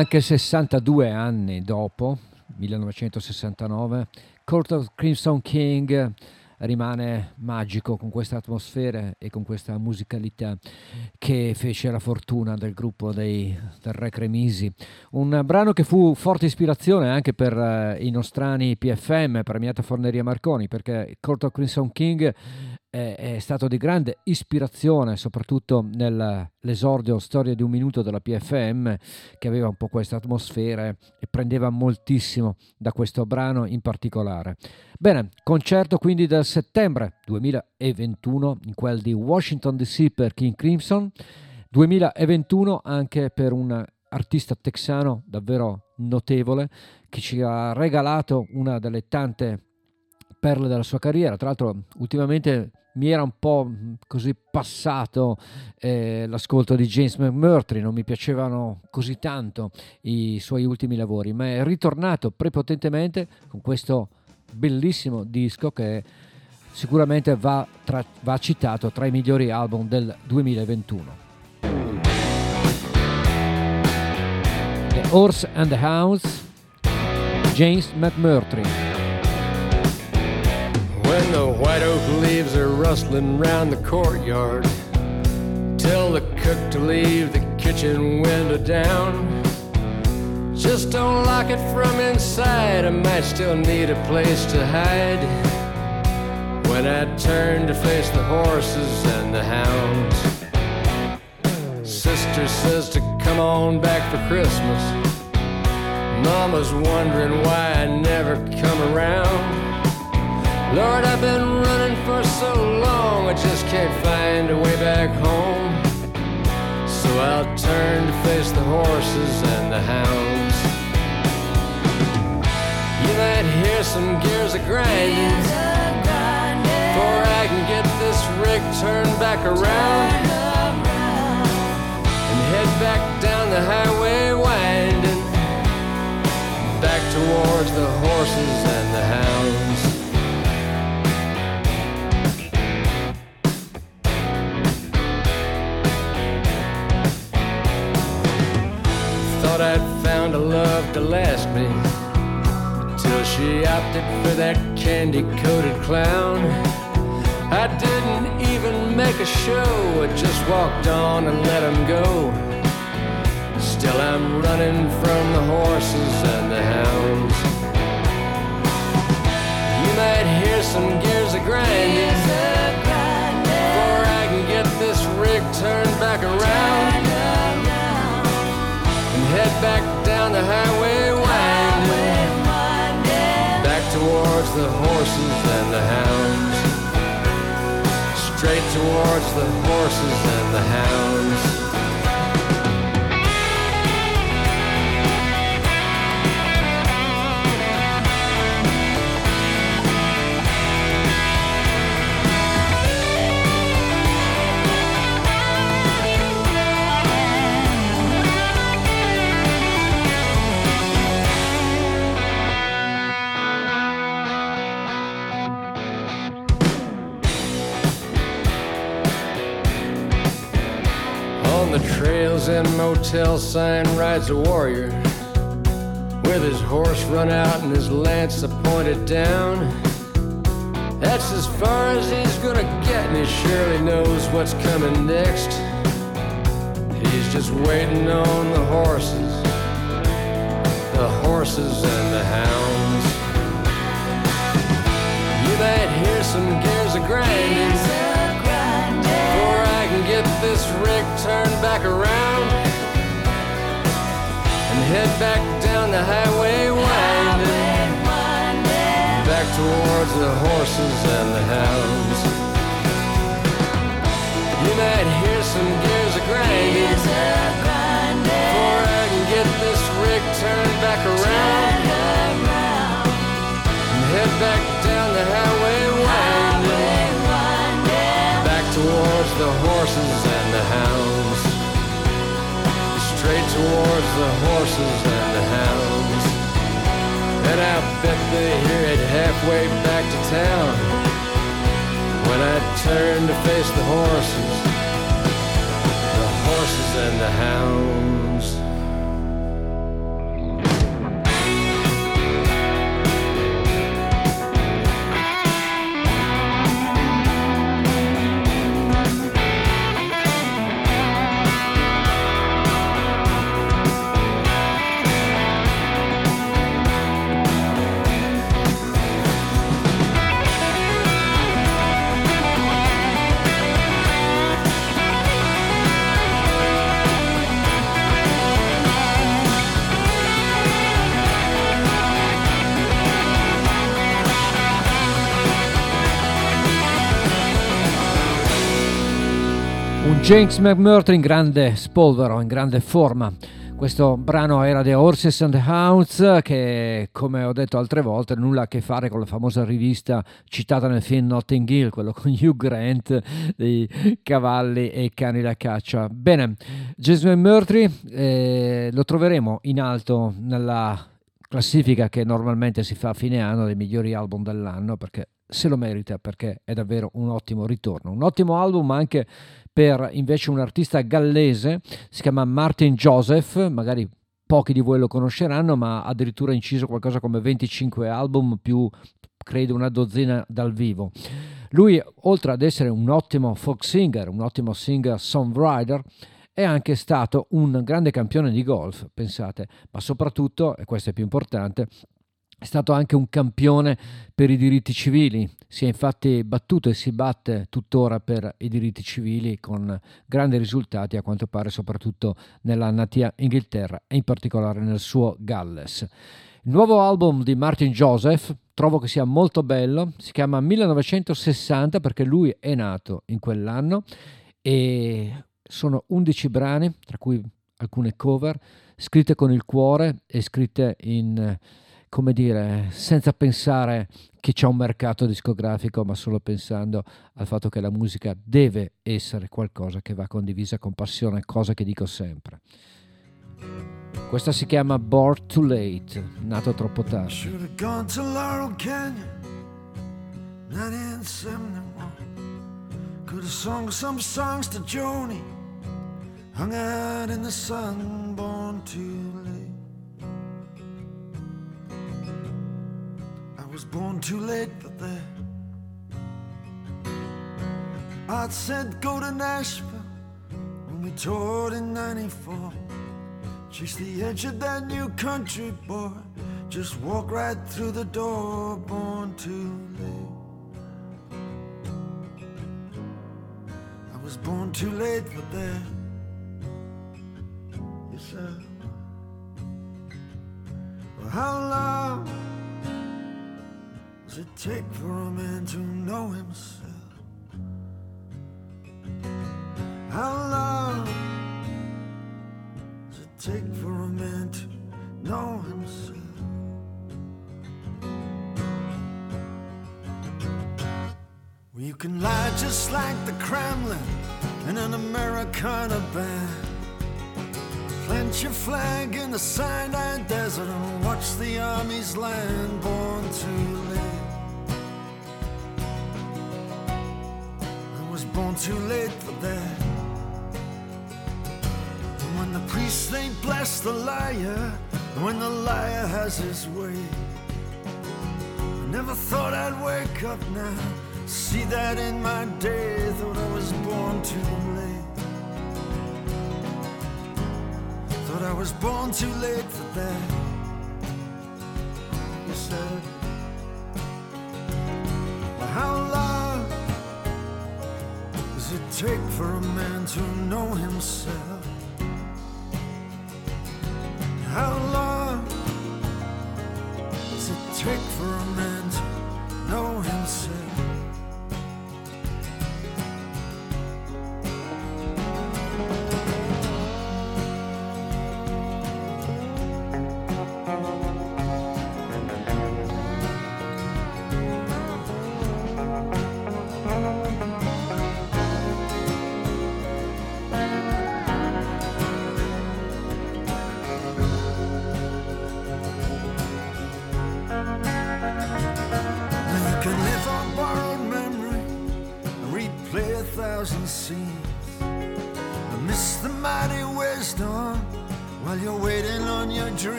Anche 62 anni dopo, 1969, Court of Crimson King rimane magico con questa atmosfera e con questa musicalità che fece la fortuna del gruppo dei, del Re Cremisi. Un brano che fu forte ispirazione anche per eh, i nostrani PFM, premiata Forneria Marconi, perché Court of Crimson King è, stato di grande ispirazione, soprattutto nell'esordio Storia di un minuto della PFM, che aveva un po' questa atmosfera e prendeva moltissimo da questo brano in particolare. Bene, concerto quindi del settembre 2021 in quel di Washington DC per King Crimson, 2021 anche per un artista texano davvero notevole che ci ha regalato una delle tante perle della sua carriera. Tra l'altro, ultimamente mi era un po' così passato eh, l'ascolto di James McMurtry, non mi piacevano così tanto i suoi ultimi lavori, ma è ritornato prepotentemente con questo bellissimo disco che sicuramente va, tra, va citato tra i migliori album del 2021. The Horse and the Hounds, James McMurtry. White oak leaves are rustling round the courtyard, tell the cook to leave the kitchen window down. Just don't lock it from inside. I might still need a place to hide. When I turn to face the horses and the hounds, sister says to come on back for Christmas. Mama's wondering why I never come around. Lord, I've been running for so long, I just can't find a way back home. So I'll turn to face the horses and the hounds. You might hear some gears a grinding before I can get this rig turned back around and head back down the highway winding back towards the horses opted for that candy coated clown. I didn't even make a show, I just walked on and let him go. Still, I'm running from the horses and the hounds. You might hear some gears a grinding before I can get this rig turned back around and head back down the highway towards the horses and the hounds. Straight towards the horses and the hounds. Trails and motel sign rides a warrior with his horse run out and his lance pointed down. That's as far as he's gonna get, and he surely knows what's coming next. He's just waiting on the horses, the horses and the hounds. You might hear some gears a grinding Get this rig turned back around and head back down the highway winding. Back towards the horses and the hounds. You might hear some gears a grinding. Before I can get this rig turned back around. And head back down the highway the horses and the hounds. Straight towards the horses and the hounds. And I bet they hear it halfway back to town. When I turn to face the horses, the horses and the hounds. James McMurtry in grande spolvero, in grande forma. Questo brano era The Horses and the Hounds, che come ho detto altre volte nulla a che fare con la famosa rivista citata nel film Notting Hill, quello con Hugh Grant, dei cavalli e cani da caccia. Bene, James McMurtry eh, lo troveremo in alto nella classifica che normalmente si fa a fine anno dei migliori album dell'anno, perché se lo merita, perché è davvero un ottimo ritorno. Un ottimo album anche per invece un artista gallese, si chiama Martin Joseph, magari pochi di voi lo conosceranno, ma ha addirittura inciso qualcosa come 25 album più credo una dozzina dal vivo. Lui, oltre ad essere un ottimo folk singer, un ottimo singer-songwriter, è anche stato un grande campione di golf, pensate, ma soprattutto, e questo è più importante, è stato anche un campione per i diritti civili, si è infatti battuto e si batte tuttora per i diritti civili con grandi risultati a quanto pare soprattutto nella natia Inghilterra e in particolare nel suo Galles. Il nuovo album di Martin Joseph trovo che sia molto bello, si chiama 1960 perché lui è nato in quell'anno e sono 11 brani, tra cui alcune cover, scritte con il cuore e scritte in come dire, senza pensare che c'è un mercato discografico, ma solo pensando al fatto che la musica deve essere qualcosa che va condivisa con passione, cosa che dico sempre. Questa si chiama Bored Too Late, nato troppo tardi. Should have gone to Laurel Canyon, 1971. Could have sung some songs to Joni, hung out in the sun, born too late. Was born too late for that. Art said go to Nashville when we toured in 94. Chase the edge of that new country boy. Just walk right through the door, born too late. I was born too late for that. Yes, sir. Well, how long does it take for a man to know himself? How long does it take for a man to know himself? Well, you can lie just like the Kremlin in an Americana band. Plant your flag in the Sinai Desert and watch the armies land born too born too late for that. And when the priests they bless the liar, and when the liar has his way, I never thought I'd wake up now. See that in my day, thought I was born too late. Thought I was born too late for that. You said, well, how long it take for a man to know himself? How long does it take for a man to know himself?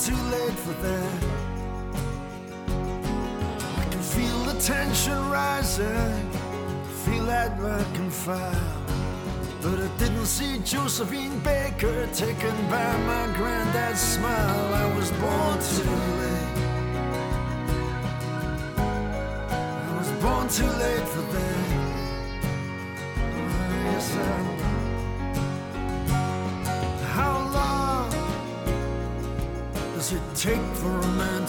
Too late for that. I can feel the tension rising, feel that and file. But I didn't see Josephine Baker taken by my granddad's smile. I was born too late. I was born too late for that.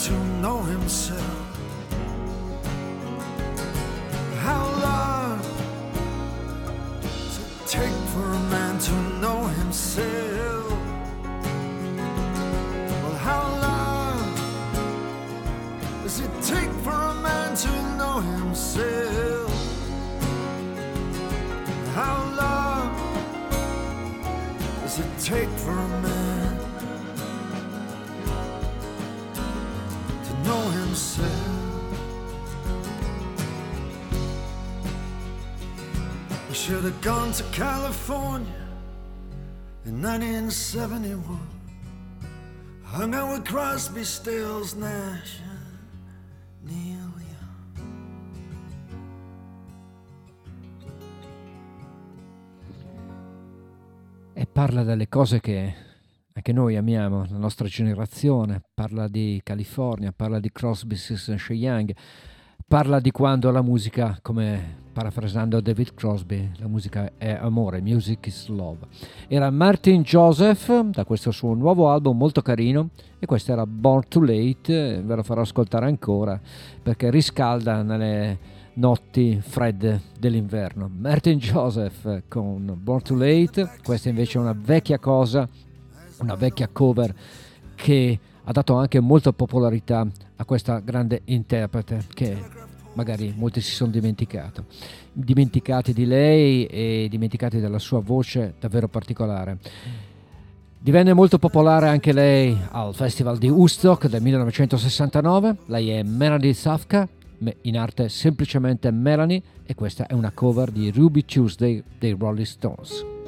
To know himself? How long? Does it take for a man to know himself? Well, how long does it take for a man to know himself? How long does it take for a should have gone to California in 1971. Hung out with Crosby, Stills, Nash, and Neil Young. e parla delle cose che anche noi amiamo, la nostra generazione, parla di California, parla di Crosby, Stills and Young, parla di quando la musica, come parafrasando David Crosby, la musica è amore, music is love. Era Martin Joseph da questo suo nuovo album molto carino e questo era Born Too Late, ve lo farò ascoltare ancora perché riscalda nelle notti fredde dell'inverno. Martin Joseph con Born Too Late, questa invece è una vecchia cosa, una vecchia cover che ha dato anche molta popolarità a questa grande interprete che magari molti si sono dimenticato. dimenticati di lei e dimenticati della sua voce davvero particolare. Divenne molto popolare anche lei al Festival di Woodstock del 1969. Lei è Melanie Safka, in arte semplicemente Melanie, e questa è una cover di Ruby Tuesday dei Rolling Stones.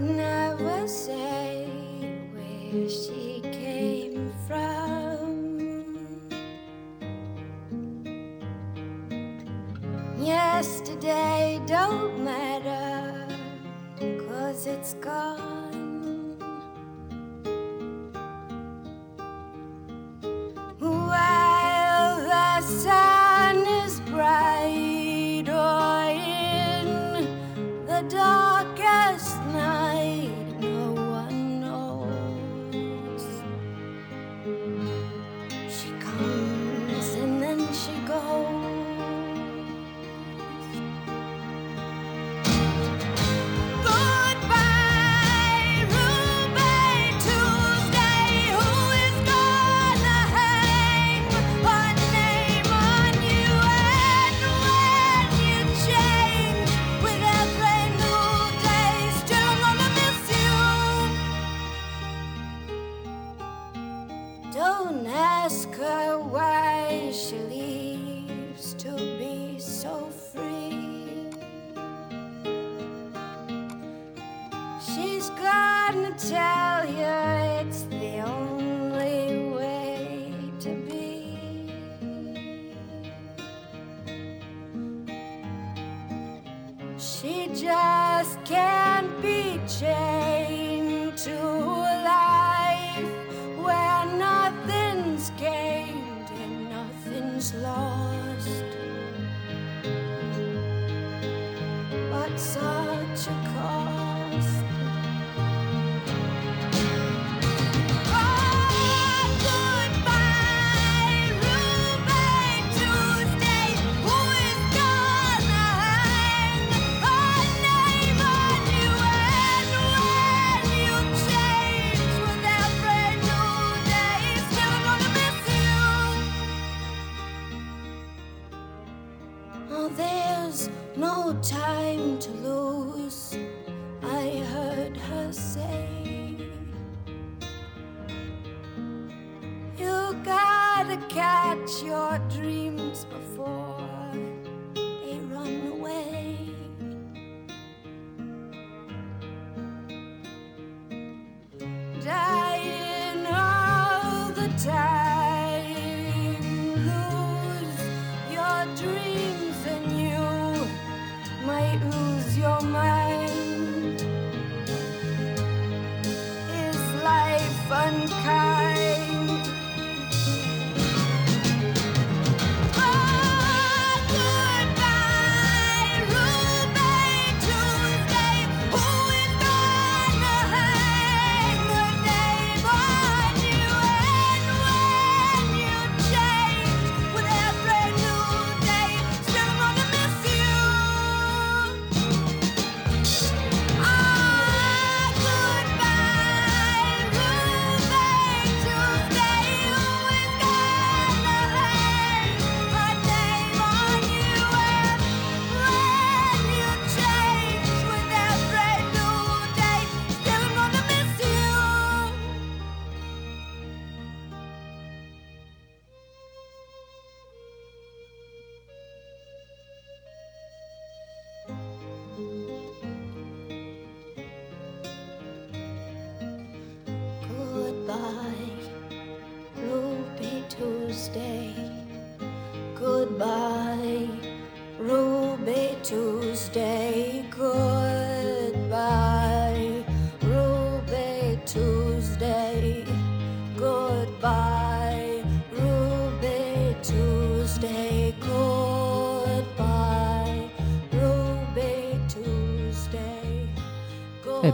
Never say where she came from. Yesterday don't matter, cause it's gone. While the sun is bright or in the darkest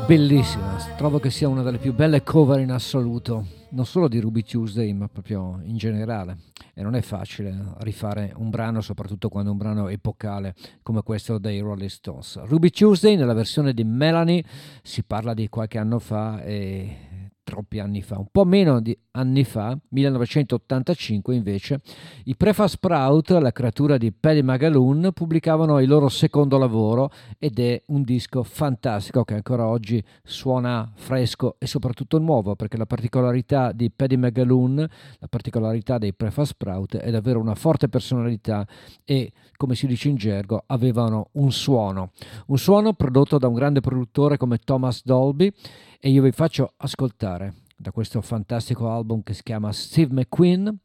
bellissima, trovo che sia una delle più belle cover in assoluto, non solo di Ruby Tuesday, ma proprio in generale. E non è facile rifare un brano, soprattutto quando è un brano epocale come questo dei Rolling Stones. Ruby Tuesday nella versione di Melanie si parla di qualche anno fa e troppi anni fa, un po' meno di anni fa, 1985 invece, i Prefa Sprout, la creatura di Paddy Magaloon, pubblicavano il loro secondo lavoro ed è un disco fantastico che ancora oggi suona fresco e soprattutto nuovo, perché la particolarità di Paddy Magaloon, la particolarità dei Prefa Sprout è davvero una forte personalità e, come si dice in gergo, avevano un suono, un suono prodotto da un grande produttore come Thomas Dolby e io vi faccio ascoltare da questo fantastico album che si chiama Steve McQueen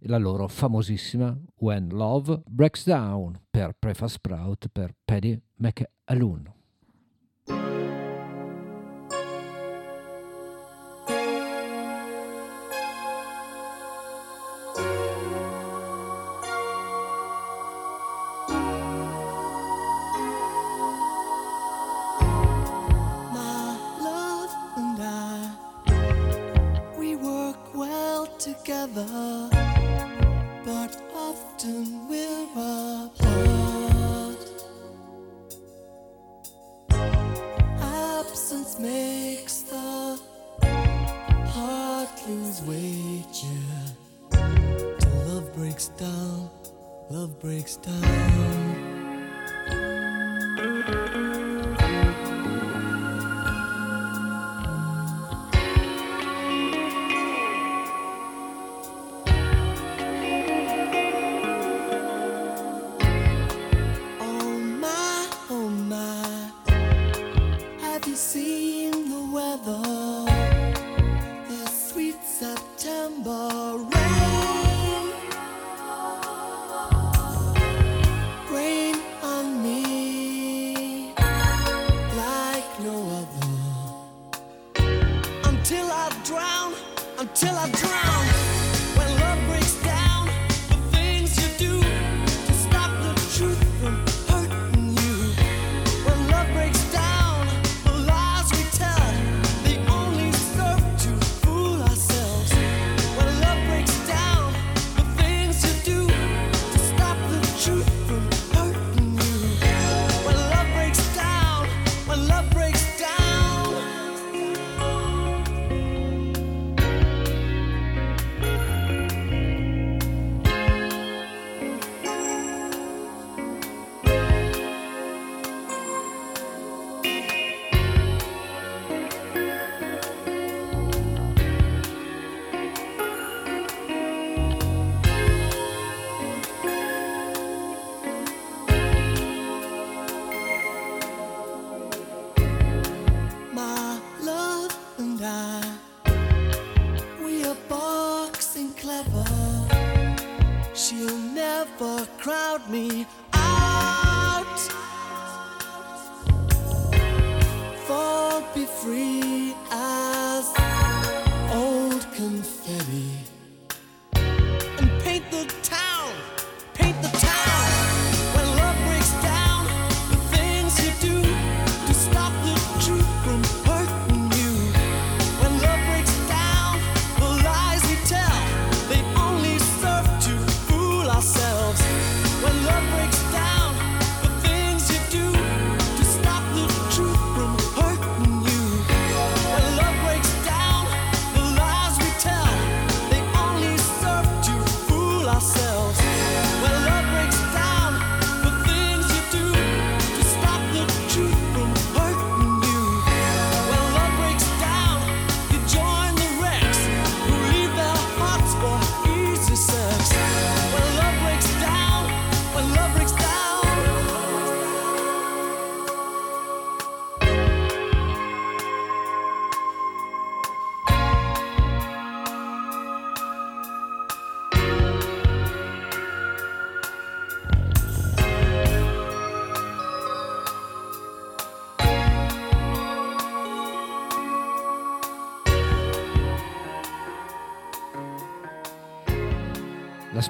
la loro famosissima When Love Breaks Down per Prefa Sprout per Paddy McAloon.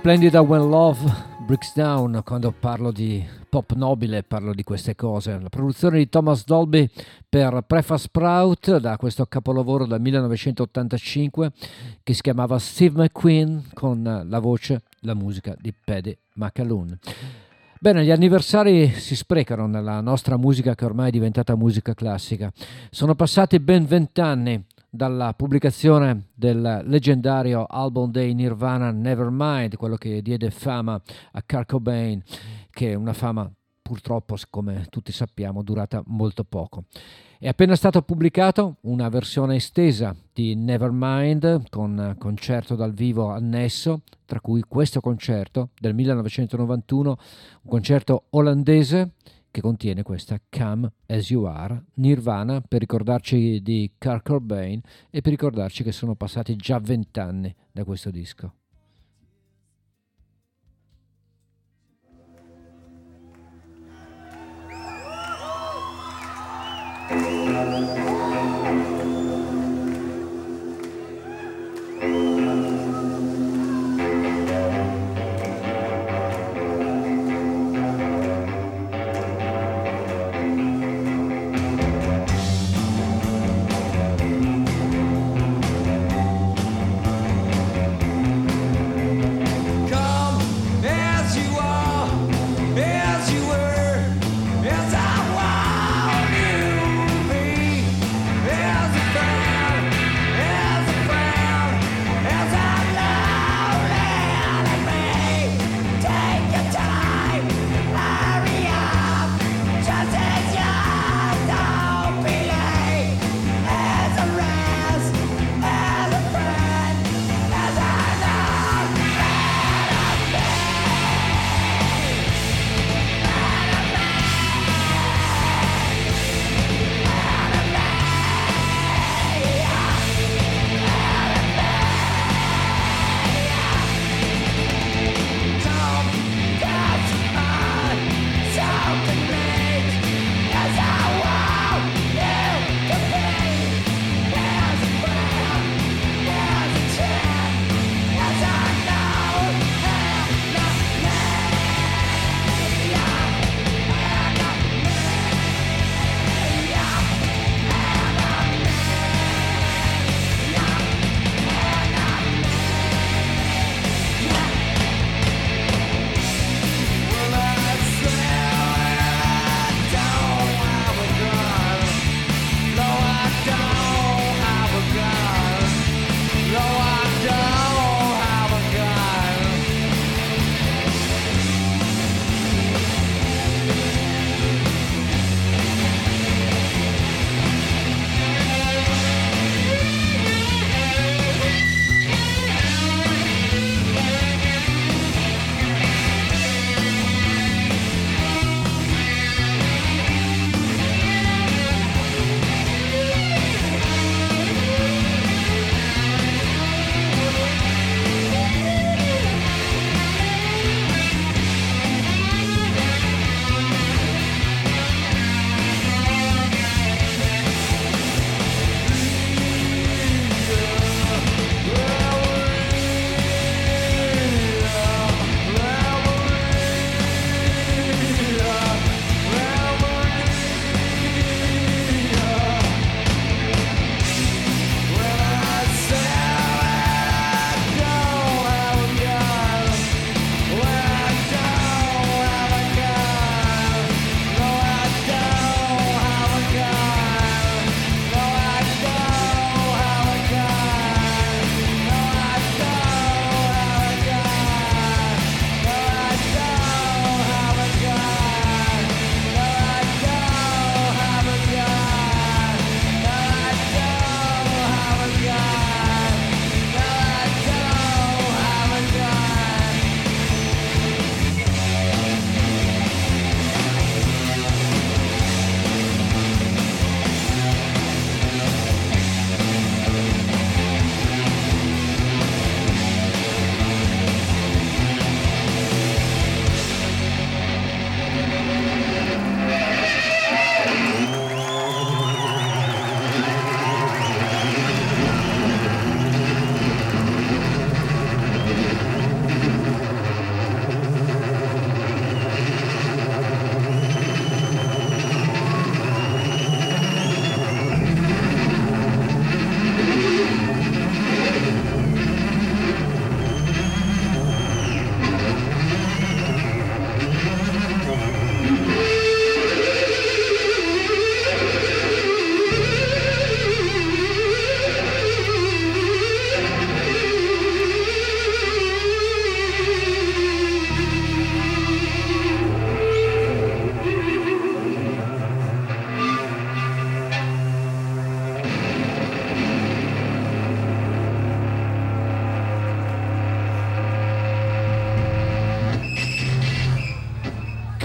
Splendida When Love Bricks Down quando parlo di pop nobile, parlo di queste cose. La produzione di Thomas Dolby per Prefa Sprout da questo capolavoro del 1985 che si chiamava Steve McQueen con la voce, la musica di Paddy McAloon. Bene, gli anniversari si sprecano nella nostra musica che ormai è diventata musica classica. Sono passati ben vent'anni dalla pubblicazione del leggendario album dei Nirvana Nevermind, quello che diede fama a Kurt Cobain, che è una fama purtroppo, come tutti sappiamo, durata molto poco. È appena stato pubblicato una versione estesa di Nevermind con concerto dal vivo annesso, tra cui questo concerto del 1991, un concerto olandese che contiene questa Come As You Are, Nirvana, per ricordarci di Kurt Cobain e per ricordarci che sono passati già vent'anni da questo disco.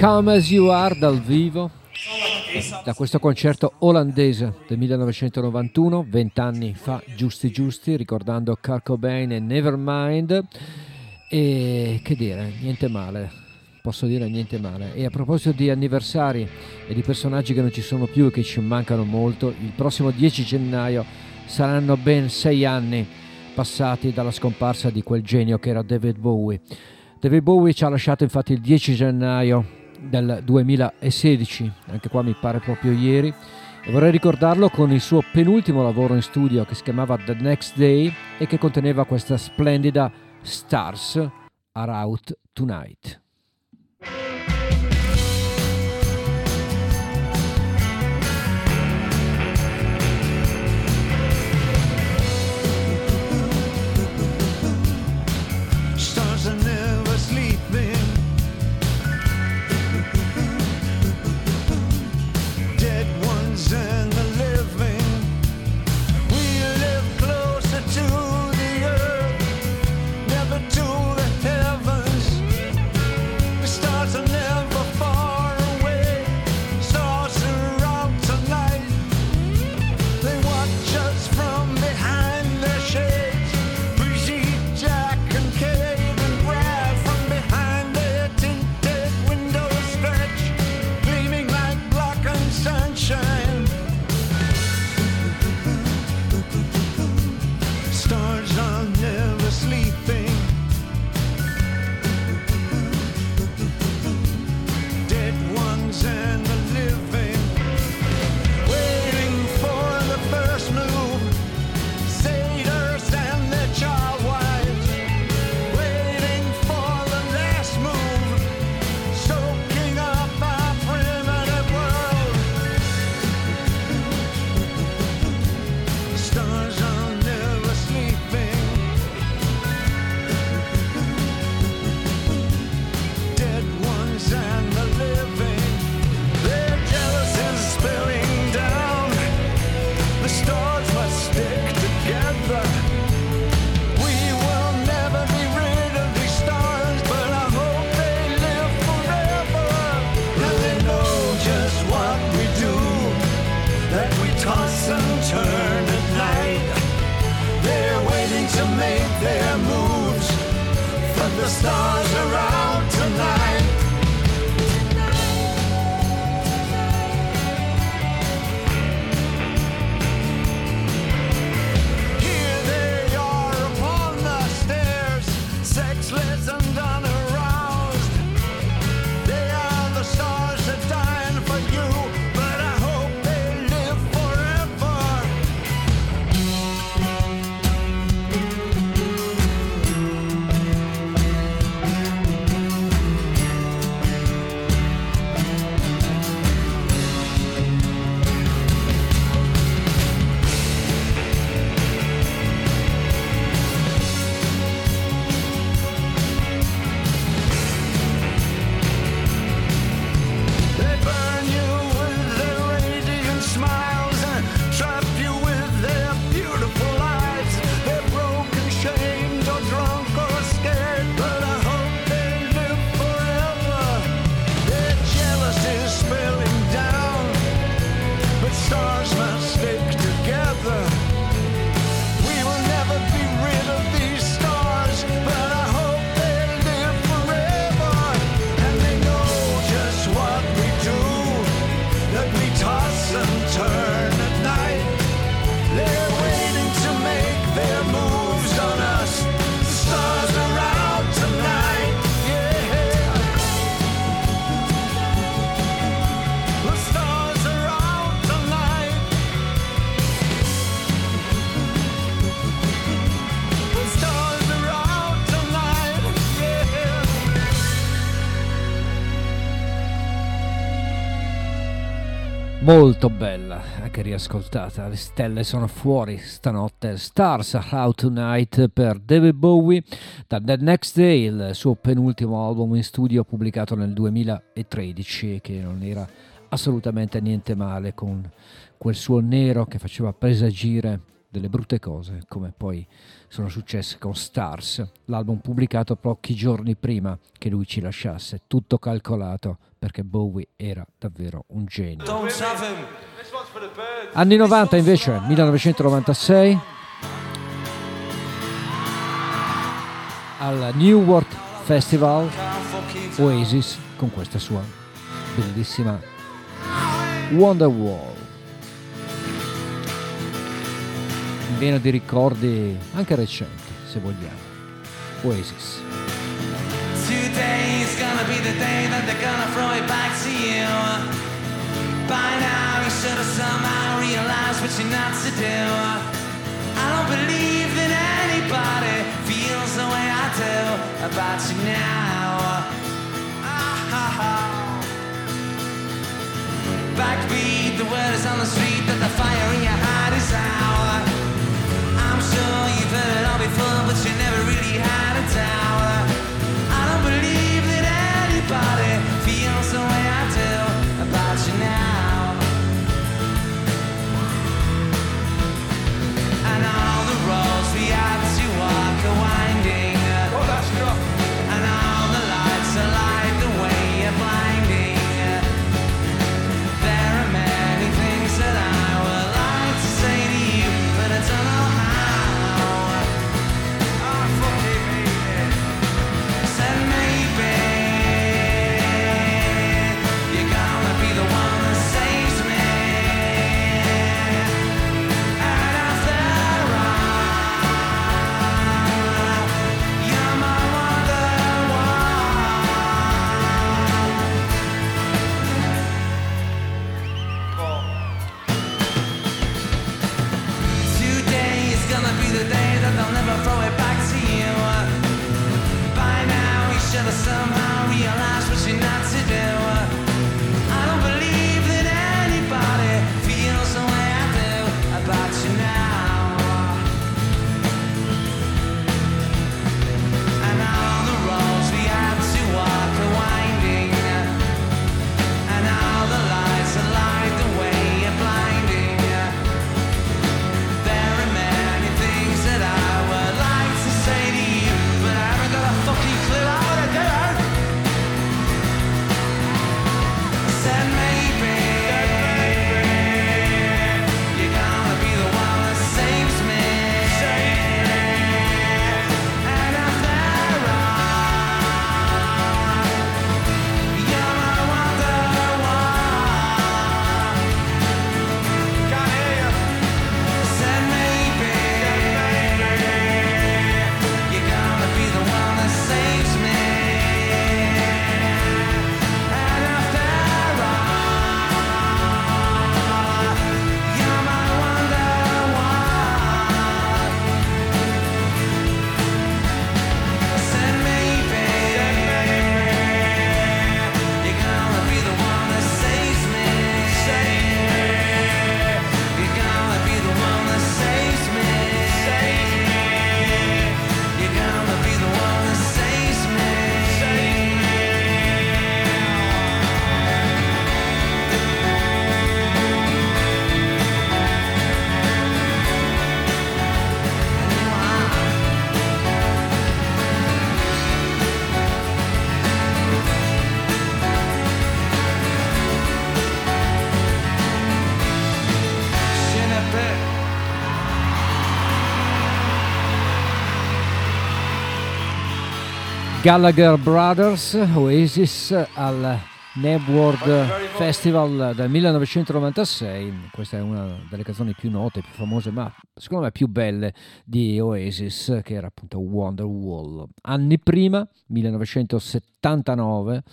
Come As You Are dal vivo, da questo concerto olandese del 1991, vent'anni fa, giusti giusti, ricordando Kurt Cobain e Nevermind. E che dire, niente male, posso dire niente male. E a proposito di anniversari e di personaggi che non ci sono più e che ci mancano molto, il prossimo 10 gennaio saranno ben sei anni passati dalla scomparsa di quel genio che era David Bowie. David Bowie ci ha lasciato infatti il 10 gennaio del 2016, anche qua mi pare proprio ieri, e vorrei ricordarlo con il suo penultimo lavoro in studio che si chiamava The Next Day e che conteneva questa splendida Stars Are Out Tonight. Molto bella, anche riascoltata. Le stelle sono fuori stanotte. Stars Are Out Tonight per David Bowie da The Next Day, il suo penultimo album in studio pubblicato nel 2013, che non era assolutamente niente male con quel suo nero che faceva presagire delle brutte cose, come poi sono successe con Stars, l'album pubblicato pochi giorni prima che lui ci lasciasse, tutto calcolato perché Bowie era davvero un genio. Anni 90 invece, 1996, al New World Festival, Oasis con questa sua bellissima Wonderwall. Pieno di ricordi anche recenti, se vogliamo. Oasis. Today's gonna be the day that they're gonna throw it back to you. By now, you should have somehow realized what you're not to do. I don't believe that anybody feels the way I do about you now. Ah, Backbeat, the word is on the street that the fire Gallagher Brothers, Oasis al Nebworld Festival del 1996. Questa è una delle canzoni più note, più famose, ma secondo me più belle di Oasis, che era appunto Wonderwall. Anni prima, 1979,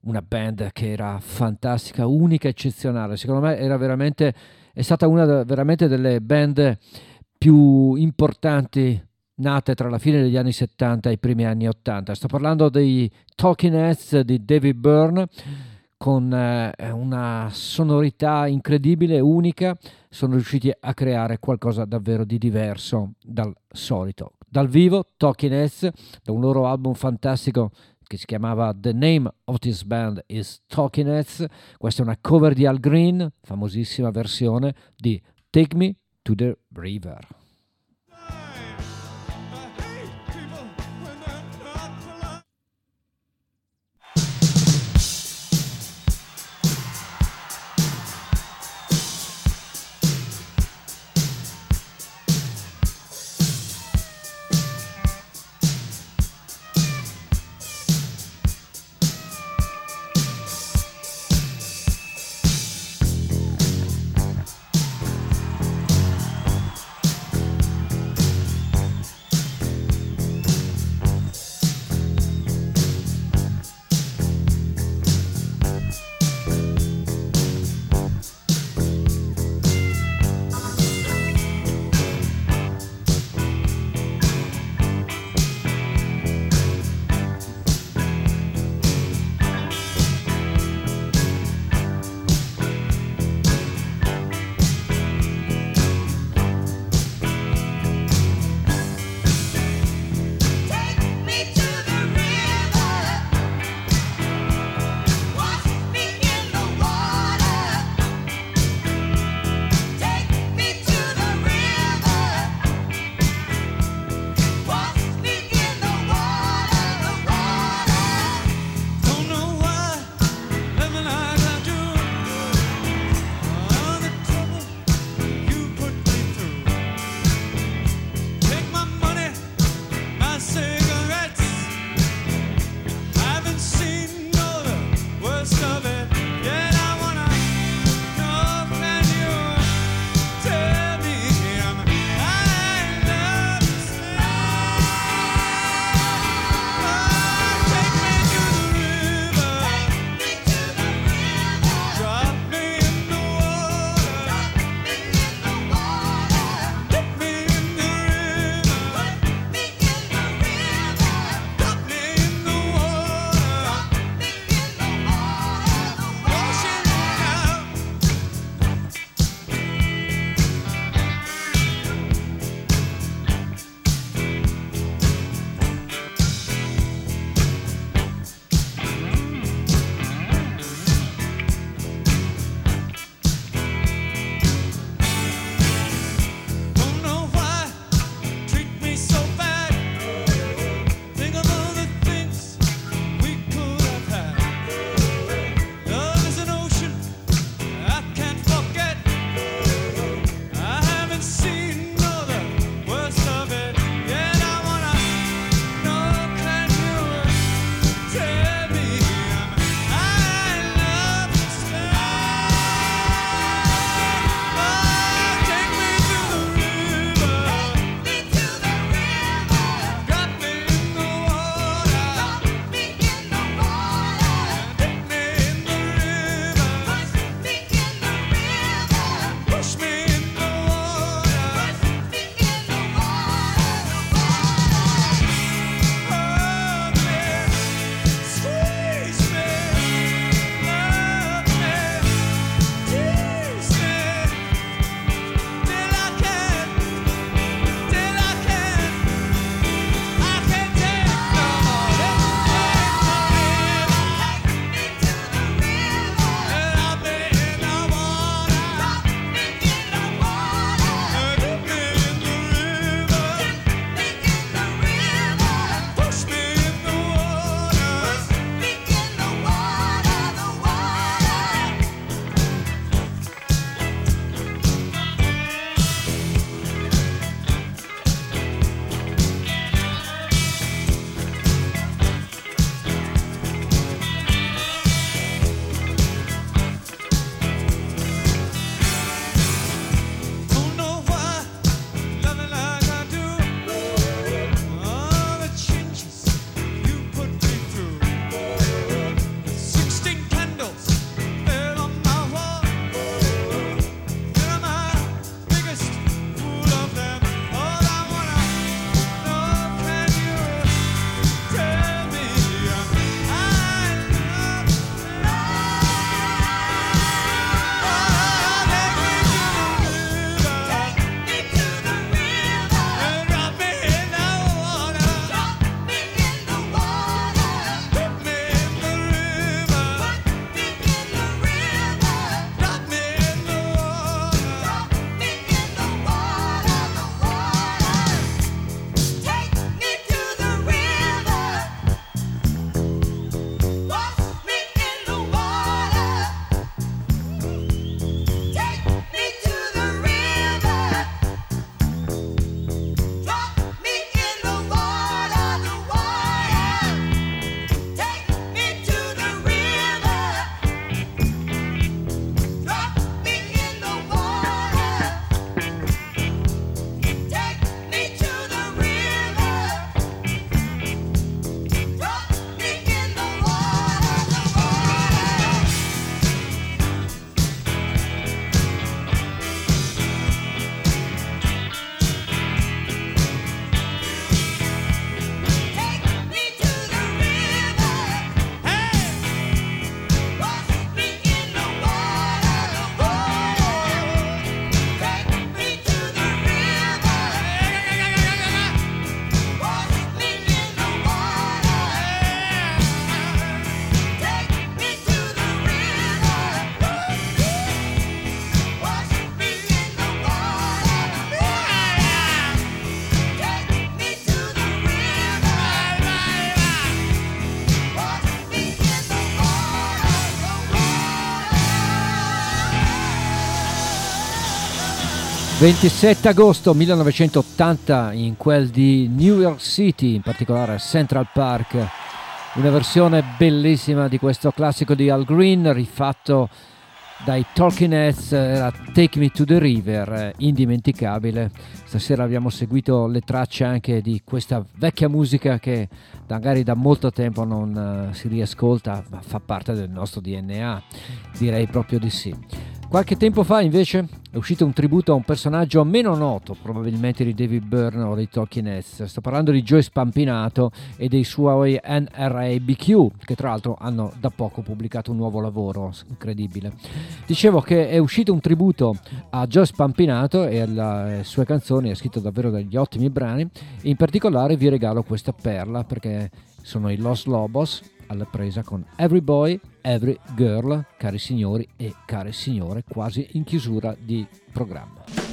una band che era fantastica, unica, eccezionale. Secondo me era veramente, è stata una veramente delle band più importanti nate tra la fine degli anni 70 e i primi anni 80. Sto parlando dei Talking Heads di David Byrne con eh, una sonorità incredibile, unica, sono riusciti a creare qualcosa davvero di diverso dal solito. Dal vivo, Talking Heads, da un loro album fantastico che si chiamava The Name of This Band is Talking Heads, questa è una cover di Al Green, famosissima versione di Take Me to the River. 27 agosto 1980 in quel di New York City, in particolare Central Park, una versione bellissima di questo classico di Al Green rifatto dai Talking Heads, era Take Me to the River, eh, indimenticabile. Stasera abbiamo seguito le tracce anche di questa vecchia musica che magari da molto tempo non uh, si riascolta, ma fa parte del nostro DNA, direi proprio di sì. Qualche tempo fa invece è uscito un tributo a un personaggio meno noto probabilmente di David Byrne o dei Talking Heads. Sto parlando di Joe Spampinato e dei suoi NRABQ che tra l'altro hanno da poco pubblicato un nuovo lavoro incredibile. Dicevo che è uscito un tributo a Joe Spampinato e alle sue canzoni, ha scritto davvero degli ottimi brani. In particolare vi regalo questa perla perché sono i Los Lobos alla presa con Every Boy, Every Girl, cari signori e care signore, quasi in chiusura di programma.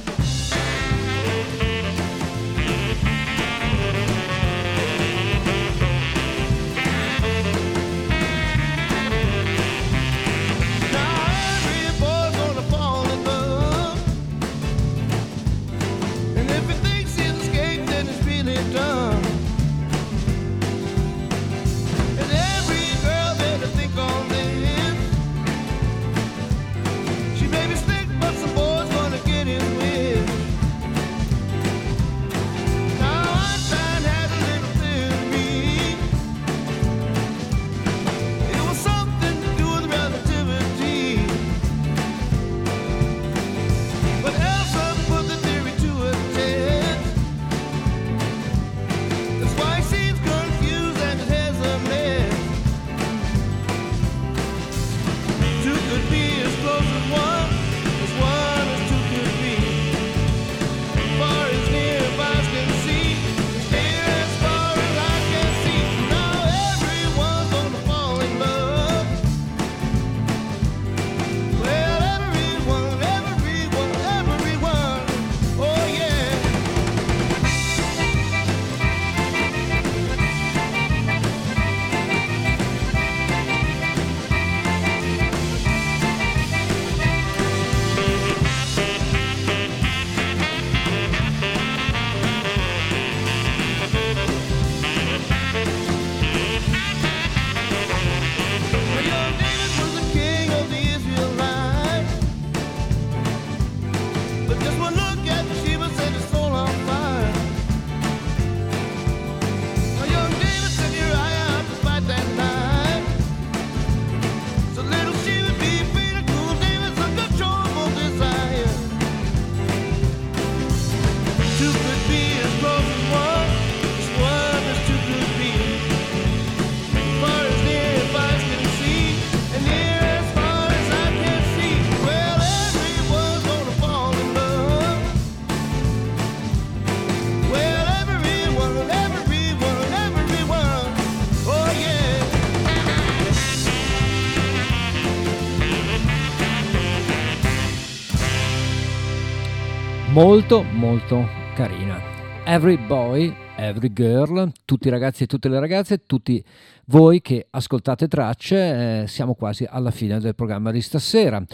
Molto molto carina. Every boy, every girl, tutti i ragazzi e tutte le ragazze, tutti voi che ascoltate tracce, eh, siamo quasi alla fine del programma di stasera.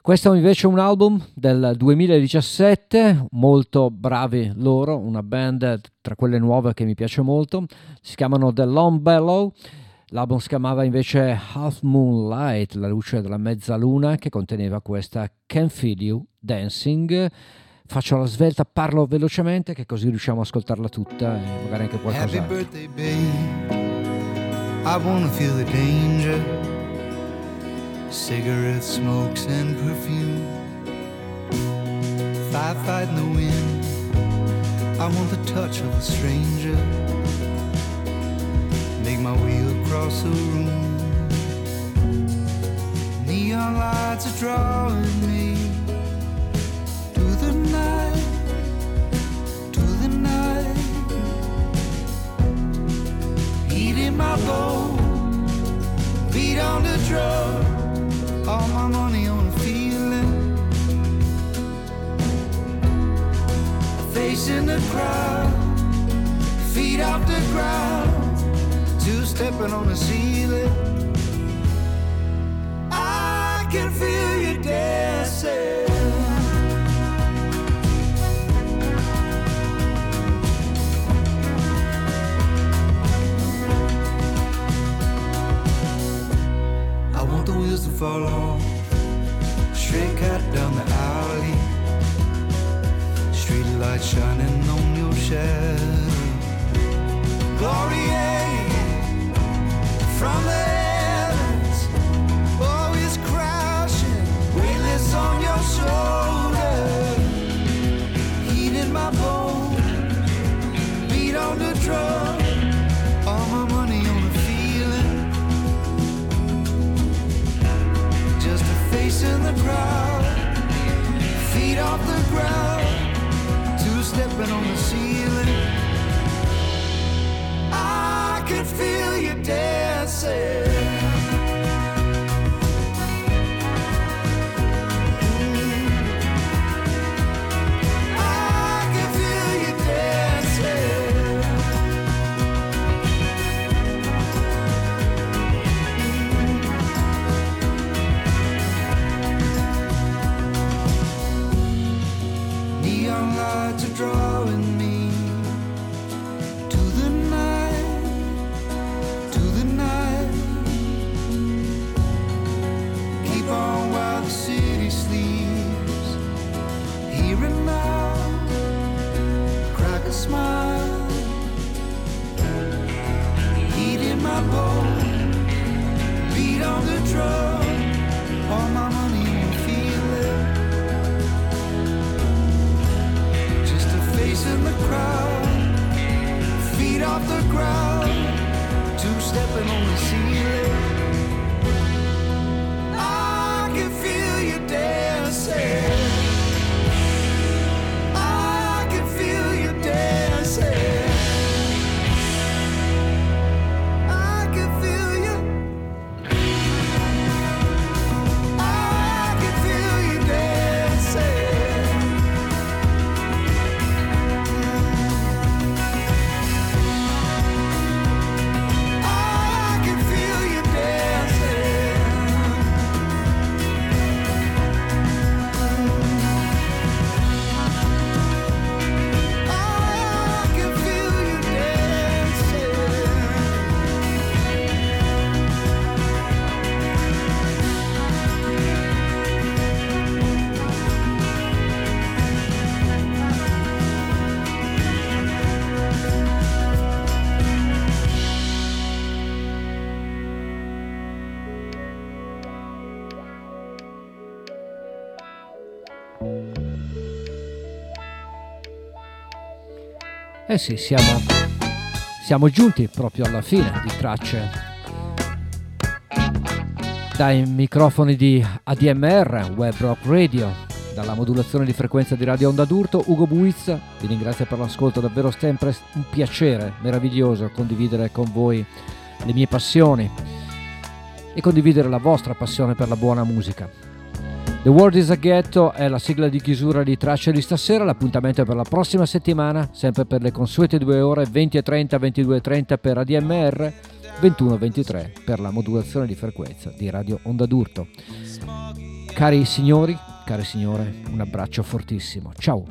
Questo è invece un album del 2017, molto bravi loro, una band tra quelle nuove che mi piace molto, si chiamano The Long Bellow. L'album si chiamava invece Half Moonlight, la luce della mezzaluna, che conteneva questa Can Feel You Dancing faccio la svelta, parlo velocemente che così riusciamo a ascoltarla tutta e magari anche qualcosa. Happy birthday, babe. I wanna feel the danger. Cigarette smokes and perfume. Firefight in the wind. I want the touch of a stranger. Make my way across the room. Neon lights are drawing me Heat in my bones, beat on the drum, all my money on a feeling. Face in the crowd, feet off the ground, two stepping on the ceiling. I can feel you dancing. Fall off. Stray cat down the alley. Street light shining on your shadow. Glory from the heavens. Always crashing. Weightless on your shoulder. Heat in my bones. Beat on the drum. Face in the crowd. Feet off the ground. Two stepping on the ceiling. I could feel you dancing. Feet off the ground, two stepping on the ceiling. Eh sì, siamo, siamo giunti proprio alla fine di tracce dai microfoni di ADMR, Web Rock Radio, dalla modulazione di frequenza di Radio Onda d'Urto, Ugo Buiz, vi ringrazio per l'ascolto, davvero sempre un piacere meraviglioso condividere con voi le mie passioni e condividere la vostra passione per la buona musica. The World is a Ghetto è la sigla di chiusura di Tracce di stasera, l'appuntamento è per la prossima settimana, sempre per le consuete due ore 20.30, 22.30 per ADMR, 21.23 per la modulazione di frequenza di Radio Onda d'Urto. Cari signori, care signore, un abbraccio fortissimo. Ciao!